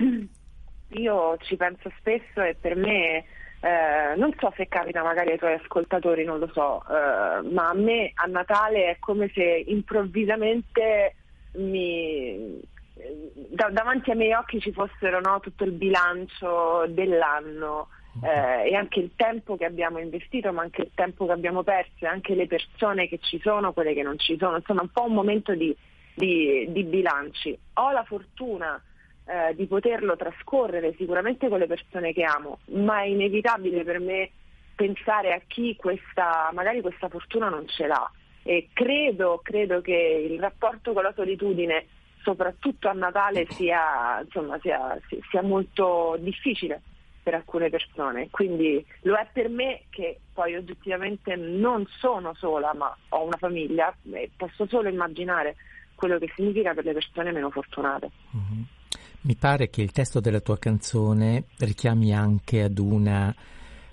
io ci penso spesso e per me, eh, non so se capita magari ai tuoi ascoltatori, non lo so, eh, ma a me a Natale è come se improvvisamente mi, da, davanti ai miei occhi ci fossero no, tutto il bilancio dell'anno. Eh, e anche il tempo che abbiamo investito, ma anche il tempo che abbiamo perso, e anche le persone che ci sono, quelle che non ci sono, insomma un po' un momento di, di, di bilanci. Ho la fortuna eh, di poterlo trascorrere sicuramente con le persone che amo, ma è inevitabile per me pensare a chi questa, magari questa fortuna non ce l'ha. E credo, credo che il rapporto con la solitudine, soprattutto a Natale, sia, insomma, sia, sia molto difficile per alcune persone. Quindi lo è per me che poi oggettivamente non sono sola, ma ho una famiglia e posso solo immaginare quello che significa per le persone meno fortunate. Mm-hmm. Mi pare che il testo della tua canzone richiami anche ad una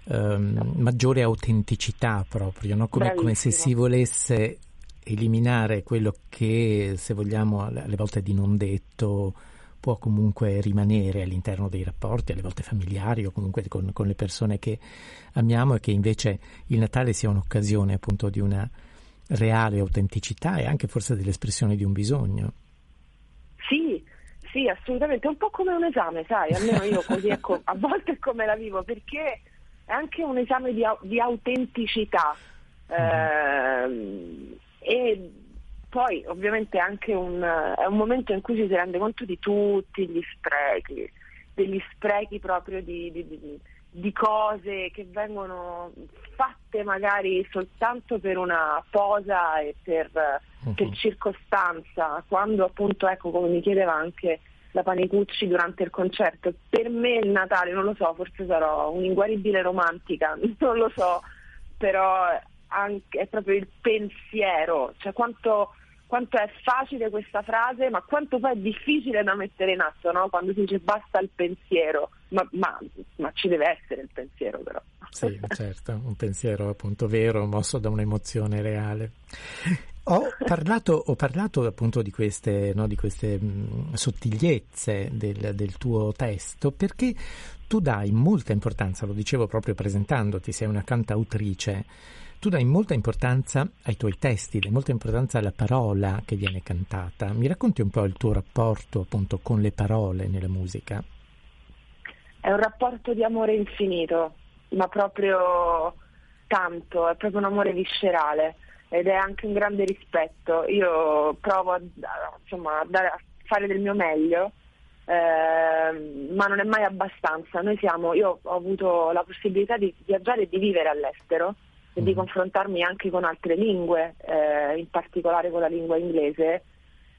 um, maggiore autenticità proprio, no? come, come, se si volesse eliminare quello che, se vogliamo, alle volte di non detto può comunque rimanere all'interno dei rapporti, alle volte familiari o comunque con, con le persone che amiamo e che invece il Natale sia un'occasione appunto di una reale autenticità e anche forse dell'espressione di un bisogno. Sì, sì, assolutamente, è un po' come un esame, sai, almeno io così ecco, a volte è come la vivo, perché è anche un esame di, di autenticità eh, e poi ovviamente anche un, è un momento in cui ci si rende conto di tutti gli sprechi, degli sprechi proprio di, di, di di cose che vengono fatte magari soltanto per una posa e per uh-huh. per circostanza, quando appunto, ecco, come mi chiedeva anche la Panicucci durante il concerto, per me il Natale, non lo so, forse sarò un'inguaribile romantica, non lo so, però anche, è proprio il pensiero, cioè quanto, quanto, è facile questa frase, ma quanto poi è difficile da mettere in atto, no? quando si dice basta il pensiero, ma, ma, ma ci deve essere il pensiero però. Sì, certo, un pensiero appunto vero, mosso da un'emozione reale. Ho parlato, ho parlato, appunto di queste, no, di queste mh, sottigliezze del, del, tuo testo perché tu dai molta importanza, lo dicevo proprio presentandoti, sei una cantautrice, tu dai molta importanza ai tuoi testi, dai molta importanza alla parola che viene cantata. Mi racconti un po' il tuo rapporto appunto con le parole nella musica? È un rapporto di amore infinito, ma proprio tanto, è proprio un amore viscerale ed è anche un grande rispetto. Io provo a, insomma, a, dare, a fare del mio meglio, eh, ma non è mai abbastanza. Siamo, io ho avuto la possibilità di viaggiare e di vivere all'estero e di mm. confrontarmi anche con altre lingue, eh, in particolare con la lingua inglese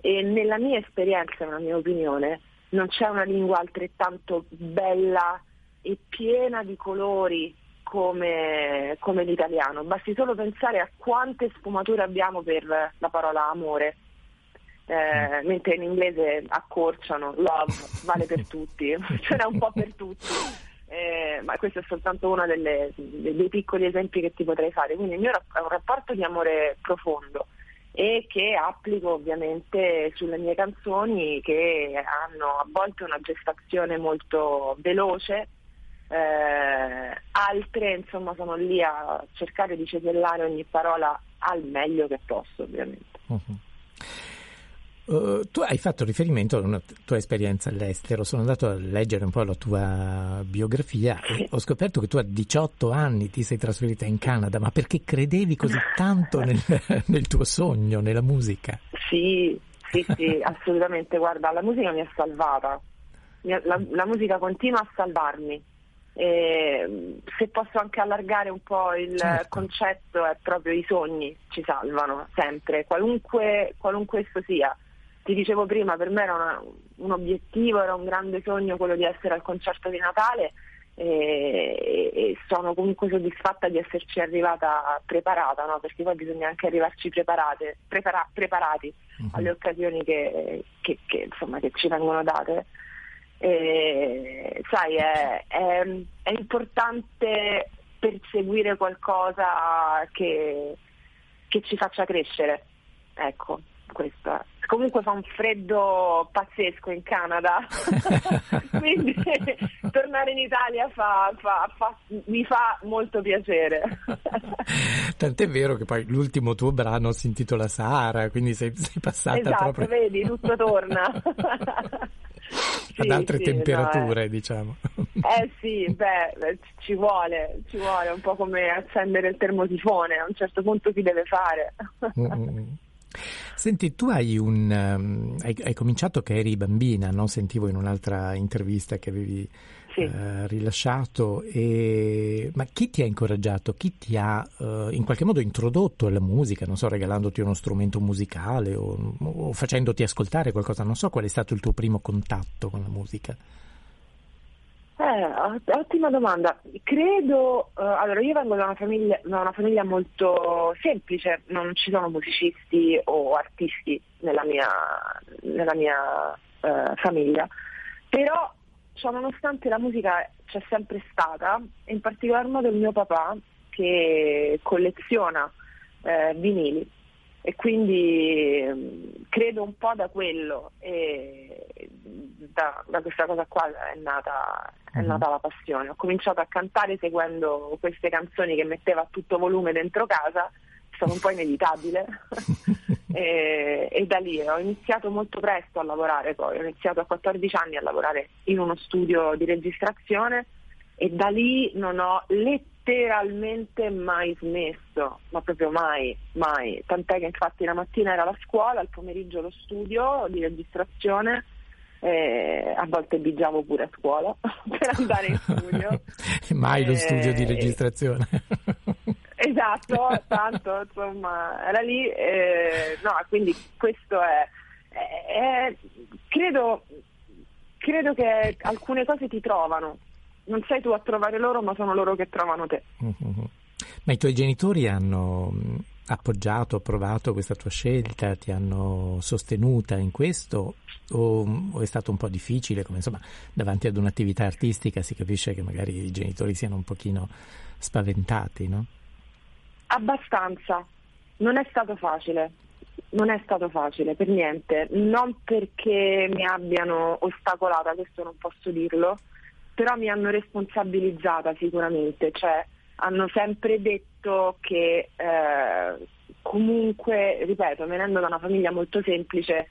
e nella mia esperienza, nella mia opinione, non c'è una lingua altrettanto bella e piena di colori come, come l'italiano, basti solo pensare a quante sfumature abbiamo per la parola amore. Eh, mm. mentre in inglese accorciano, love vale per tutti, ce n'è un po' per tutti, eh, ma questo è soltanto uno delle, dei piccoli esempi che ti potrei fare. Quindi il mio è un rapporto di amore profondo e che applico ovviamente sulle mie canzoni che hanno a volte una gestazione molto veloce eh, altre insomma sono lì a cercare di cesellare ogni parola al meglio che posso ovviamente. Uh-huh. Uh, tu hai fatto riferimento a una tua esperienza all'estero, sono andato a leggere un po' la tua biografia e ho scoperto che tu a 18 anni ti sei trasferita in Canada, ma perché credevi così tanto nel, nel tuo sogno, nella musica? Sì, sì, sì, assolutamente, guarda, la musica mi ha salvata, la, la musica continua a salvarmi e, se posso anche allargare un po' il certo. concetto, è proprio i sogni ci salvano sempre, qualunque, qualunque esso sia. Ti dicevo prima, per me era una, un obiettivo, era un grande sogno quello di essere al concerto di Natale e, e sono comunque soddisfatta di esserci arrivata preparata, no? perché poi bisogna anche arrivarci preparate, prepara, preparati uh-huh. alle occasioni che, che, che, insomma, che ci vengono date. E, sai, è, è, è, importante perseguire qualcosa che, che ci faccia crescere. Ecco, questo. Comunque fa un freddo pazzesco in Canada, quindi tornare in Italia fa, fa, fa, mi fa molto piacere. Tant'è vero che poi l'ultimo tuo brano si intitola Sahara, quindi sei, sei passata esatto, proprio... vedi, tutto torna ad altre sì, temperature, no, diciamo. Eh sì, beh, ci vuole, ci vuole, un po' come accendere il termosifone, a un certo punto si deve fare. Mm-hmm. Senti, tu hai, un, um, hai, hai, cominciato che eri bambina, no? sentivo in un'altra intervista che avevi sì. uh, rilasciato, e... ma chi ti ha incoraggiato, chi ti ha uh, in qualche modo introdotto alla musica, non so, regalandoti uno strumento musicale o, o facendoti ascoltare qualcosa, non so qual è stato il tuo primo contatto con la musica? Eh, ottima domanda. Credo, uh, allora io vengo da una, famiglia, da una, famiglia, molto semplice, non ci sono musicisti o artisti nella mia, nella mia uh, famiglia, però cioè, nonostante la musica c'è sempre stata, in particolar modo il mio papà che colleziona uh, vinili e quindi mm, credo un po' da quello e da, da questa cosa qua è nata, è mhm. nata, la passione. Ho cominciato a cantare seguendo queste canzoni che metteva a tutto volume dentro casa, è stato un po' inevitabile e, e, da lì ho iniziato molto presto a lavorare poi, ho iniziato a 14 anni a lavorare in uno studio di registrazione e da lì non ho letteralmente mai smesso, ma proprio mai, mai. Tant'è che infatti la mattina era la scuola, al pomeriggio lo studio di registrazione, eh, a volte bigiavo pure a scuola per andare in studio. mai lo studio di registrazione. Esatto, esatto, tanto insomma era lì, eh, no, quindi questo è, è, è credo, credo che alcune cose ti trovano, non sei tu a trovare loro, ma sono loro che trovano te. Mm-hmm. Ma i tuoi genitori hanno mm, appoggiato, approvato questa tua scelta, ti hanno sostenuta in questo o, o, è stato un po' difficile? Come insomma, davanti ad un'attività artistica si capisce che magari i genitori siano un pochino spaventati, no? Abbastanza. Non è stato facile. Non è stato facile per niente, non perché mi abbiano ostacolata, questo non posso dirlo, però mi hanno responsabilizzata sicuramente, cioè hanno sempre detto che eh, comunque, ripeto, venendo da una famiglia molto semplice,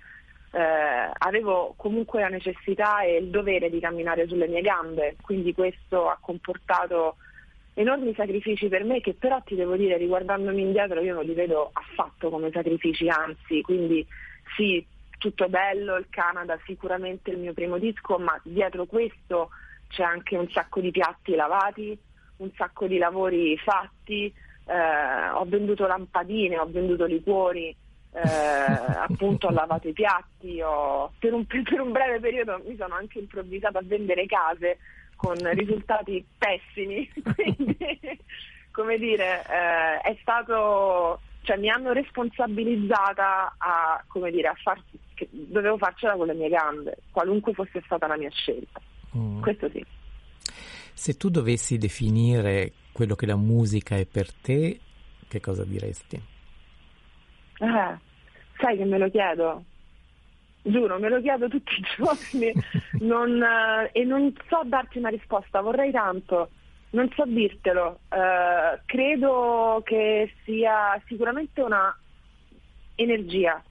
eh, avevo comunque la necessità e il dovere di camminare sulle mie gambe, quindi questo ha comportato enormi sacrifici per me che però ti devo dire, riguardandomi indietro, io non li vedo affatto come sacrifici, anzi, quindi sì, tutto bello, il Canada sicuramente il mio primo disco, ma dietro questo c'è anche un sacco di piatti lavati, un sacco di lavori fatti, eh, ho venduto lampadine, ho venduto liquori, eh, appunto ho lavato i piatti, ho, per, un, per, un, breve periodo mi sono anche improvvisata a vendere case con risultati pessimi, quindi come dire eh, è stato, cioè mi hanno responsabilizzata a, come dire, a far, dovevo farcela con le mie gambe, qualunque fosse stata la mia scelta, mm. questo sì. Se tu dovessi definire quello che la musica è per te, che cosa diresti? Eh, sai che me lo chiedo, giuro, me lo chiedo tutti i giorni non, eh, e non so darti una risposta, vorrei tanto, non so dirtelo. Eh, credo che sia sicuramente una energia.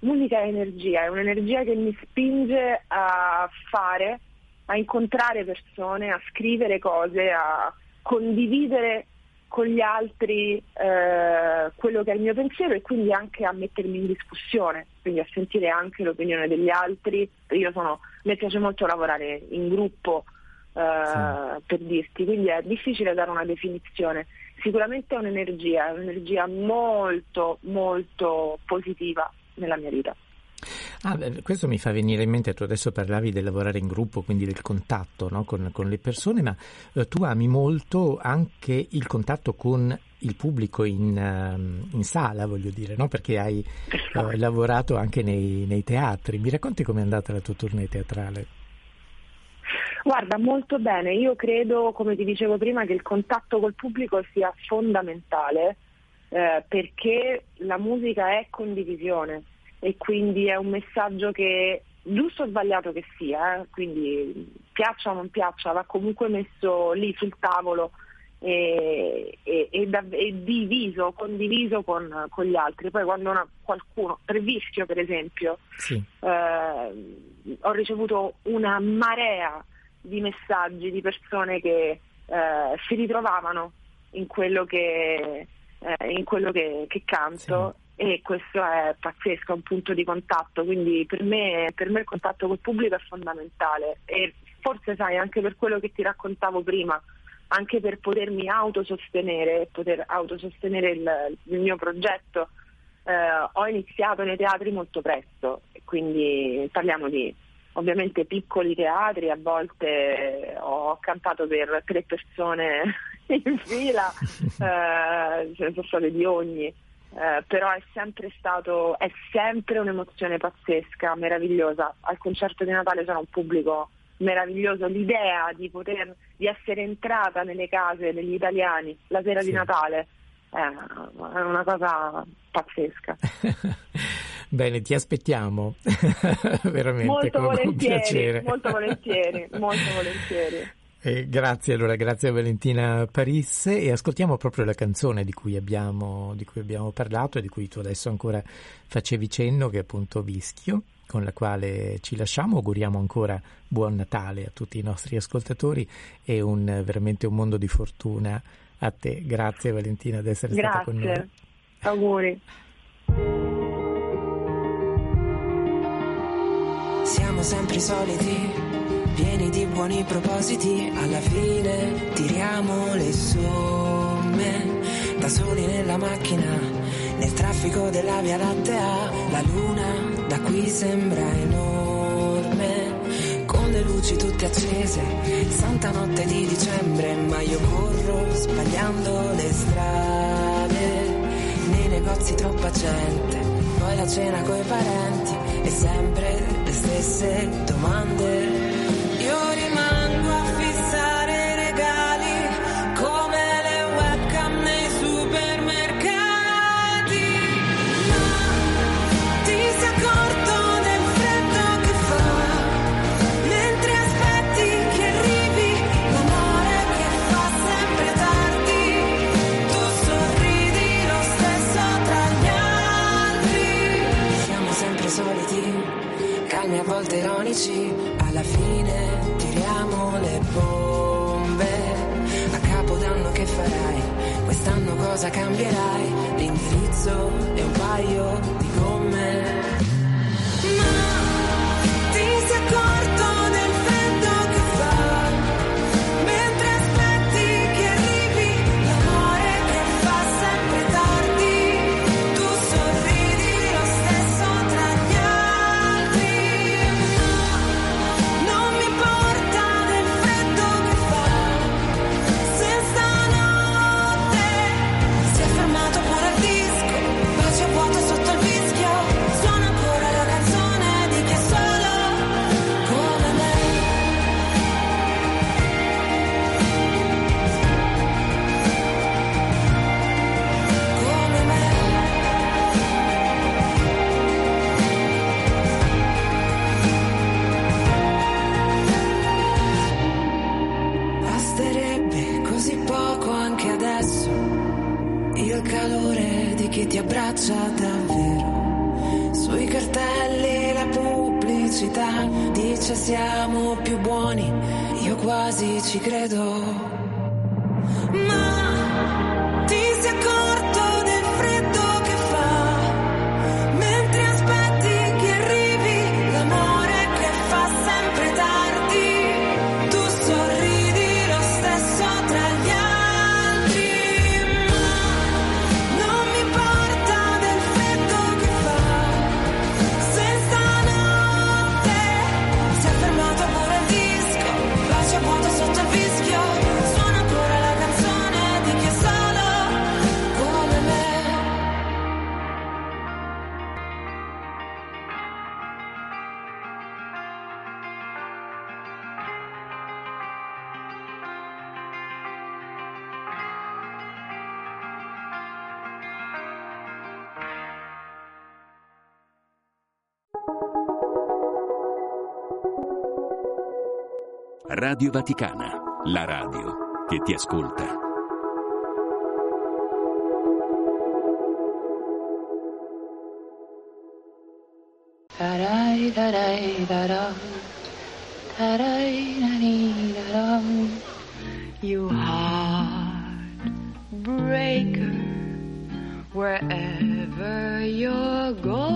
Musica è energia, è un'energia che mi spinge a fare, a incontrare persone, a scrivere cose, a condividere con gli altri eh, quello che è il mio pensiero e quindi anche a mettermi in discussione, quindi a sentire anche l'opinione degli altri. Io sono, mi piace molto lavorare in gruppo eh, sì. per dirti, quindi è difficile dare una definizione. Sicuramente è un'energia, è un'energia molto molto positiva nella mia vita. Ah, beh, questo mi fa venire in mente, tu adesso parlavi del lavorare in gruppo, quindi del contatto no? con, con, le persone, ma eh, tu ami molto anche il contatto con il pubblico in, uh, in sala, voglio dire, no? perché hai uh, lavorato anche nei, nei teatri. Mi racconti com'è andata la tua tournée teatrale? Guarda, molto bene. Io credo, come ti dicevo prima, che il contatto col pubblico sia fondamentale eh, perché la musica è condivisione e quindi è un messaggio che giusto o sbagliato che sia, eh, quindi piaccia o non piaccia, va comunque messo lì sul tavolo e, e, e, da, e diviso, condiviso con, con, gli altri. Poi quando una, qualcuno, Trevischio per esempio, sì. eh, ho ricevuto una marea di messaggi di persone che eh, si ritrovavano in quello che, eh, in quello che, che canto e questo è pazzesco, è un punto di contatto, quindi per me, per me il contatto col pubblico è fondamentale. E forse sai anche per quello che ti raccontavo prima, anche per potermi autosostenere, poter autosostenere il, il mio progetto, eh, ho iniziato nei teatri molto presto, quindi parliamo di ovviamente piccoli teatri, a volte ho cantato per tre persone in fila, eh, ce ne sono state di ogni eh, però è sempre stato, è sempre un'emozione pazzesca, meravigliosa. Al concerto di Natale c'era un pubblico meraviglioso, l'idea di poter, di essere entrata nelle case degli italiani la sera sì. di Natale è una cosa pazzesca. Bene, ti aspettiamo veramente molto con volentieri, piacere. Molto volentieri, molto volentieri. Eh, grazie allora, grazie a Valentina Parisse e ascoltiamo proprio la canzone di cui, abbiamo, di cui abbiamo parlato e di cui tu adesso ancora facevi cenno, che è appunto Vischio, con la quale ci lasciamo. Auguriamo ancora buon Natale a tutti i nostri ascoltatori e un, veramente un mondo di fortuna a te. Grazie Valentina di essere grazie. stata con noi. Auguri. Siamo sempre soliti pieni di buoni propositi, alla fine tiriamo le somme. Da soli nella macchina, nel traffico della Via Lattea, la luna da qui sembra enorme, con le luci tutte accese, santa notte di dicembre, ma io corro sbagliando le strade, nei negozi troppa gente, poi la cena coi parenti e sempre le stesse domande. Volte ironici, alla fine tiriamo le bombe. A capodanno che farai? Quest'anno cosa cambierai? L'indirizzo e un paio di gomme. Abbraccia davvero. Sui cartelli la pubblicità dice siamo più buoni, io quasi ci credo. Ma Radio Vaticana, la radio che ti ascolta. Da-dai, da-da. Da-dai, da-dee, da-da. You heartbreaker, wherever you're going,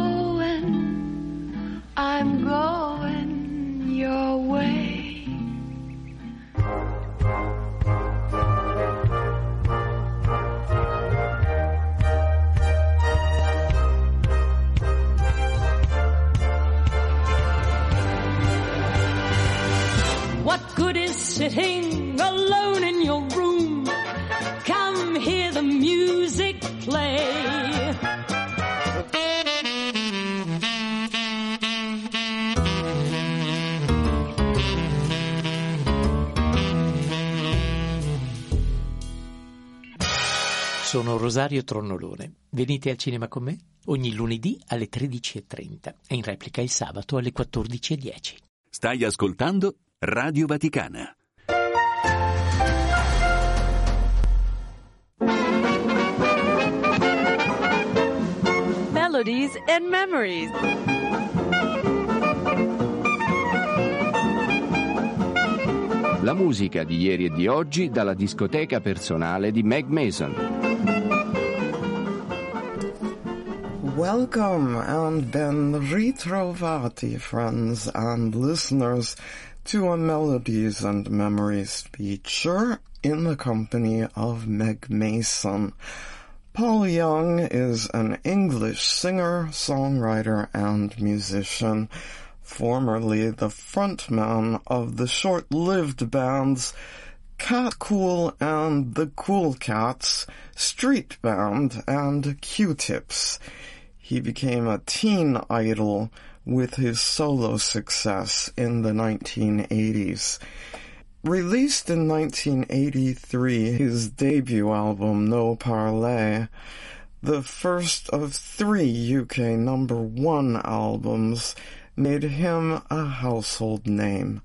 sitting alone in your room? Come hear the music play. Sono Rosario Tronnolone. Venite al cinema con me ogni lunedì alle 13.30 e in replica il sabato alle 14.10. Stai ascoltando Radio Vaticana. Melodies and memories. La musica di ieri e di oggi dalla discoteca personale di Meg Mason. Welcome and ben ritrovati, friends and listeners, to a Melodies and Memories feature in the company of Meg Mason. Paul Young is an English singer, songwriter, and musician, formerly the frontman of the short-lived bands Cat Cool and the Cool Cats, Street Band, and Q-Tips. He became a teen idol with his solo success in the 1980s. Released in 1983, his debut album No Parler, the first of three UK number one albums, made him a household name.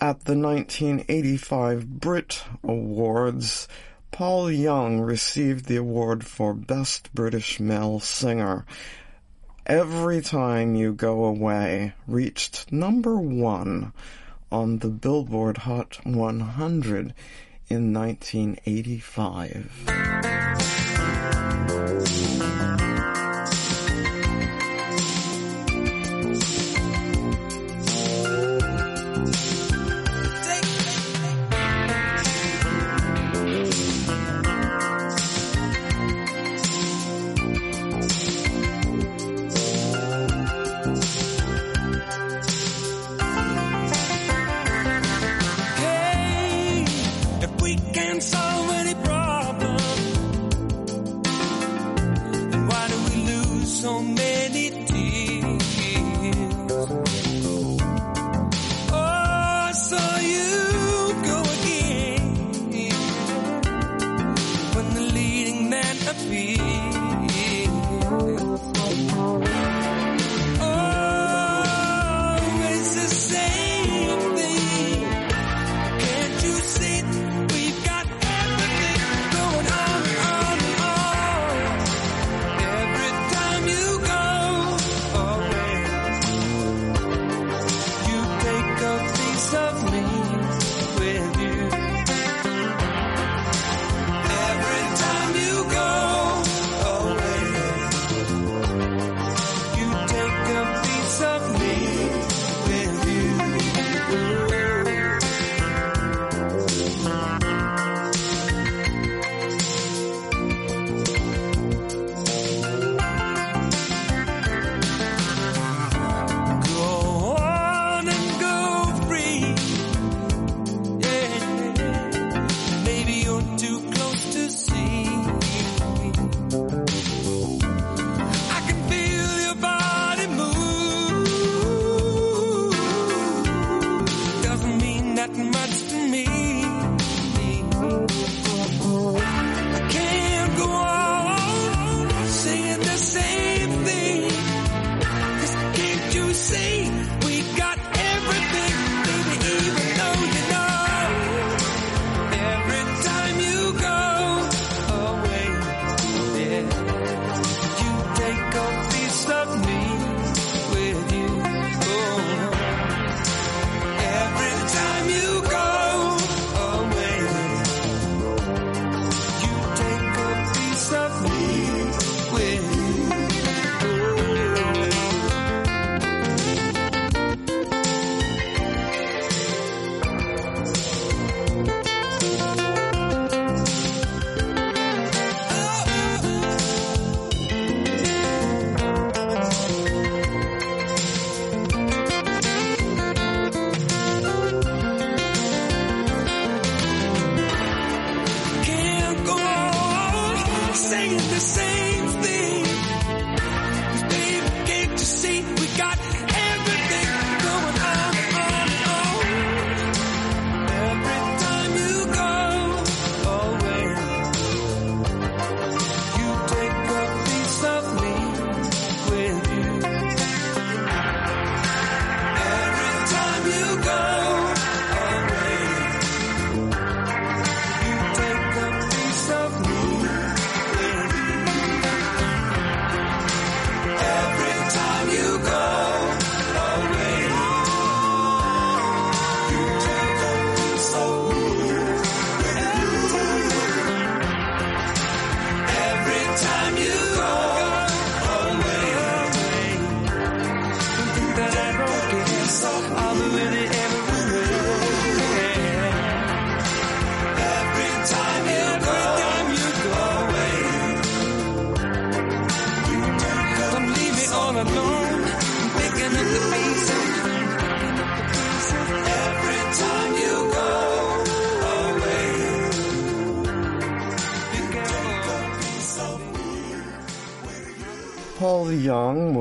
At the 1985 Brit Awards, Paul Young received the award for Best British Male Singer. Every Time You Go Away reached number one on the Billboard Hot 100 in 1985. on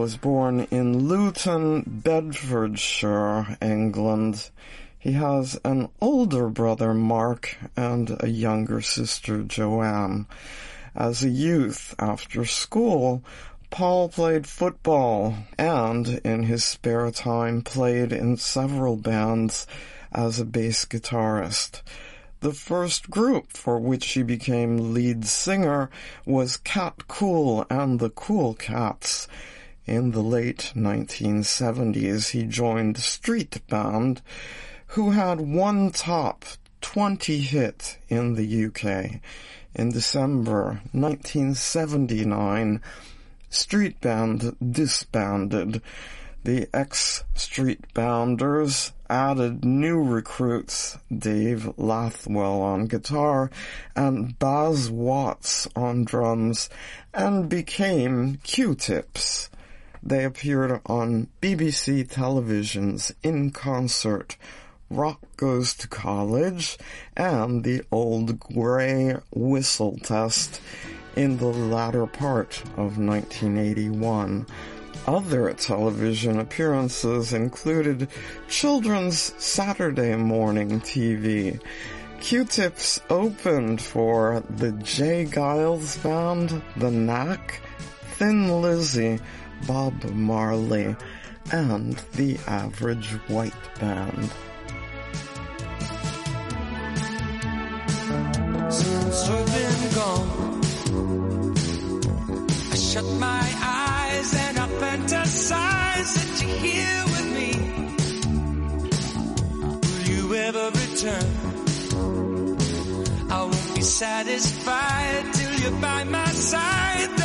was born in Luton, Bedfordshire, England. He has an older brother, Mark, and a younger sister, Joanne. As a youth, after school, Paul played football and, in his spare time, played in several bands as a bass guitarist. The first group for which he became lead singer was Cat Cool and the Cool Cats. In the late 1970s, he joined Street Band, who had one top 20 hit in the UK. In December 1979, Street Band disbanded. The ex-Street Bounders added new recruits, Dave Lathwell on guitar and Baz Watts on drums, and became Q-Tips. They appeared on BBC television's In Concert, Rock Goes to College, and the Old Grey Whistle Test in the latter part of 1981. Other television appearances included children's Saturday morning TV. Q-Tips opened for the Jay Giles Band, The Knack, Thin Lizzy, Bob Marley, and the Average White Band. Since you've been gone, I shut my eyes and I fantasize that you're here with me. Will you ever return? I won't be satisfied till you're by my side.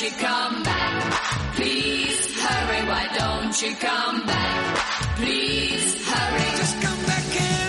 You come back? Please hurry. Why don't you come back? Please.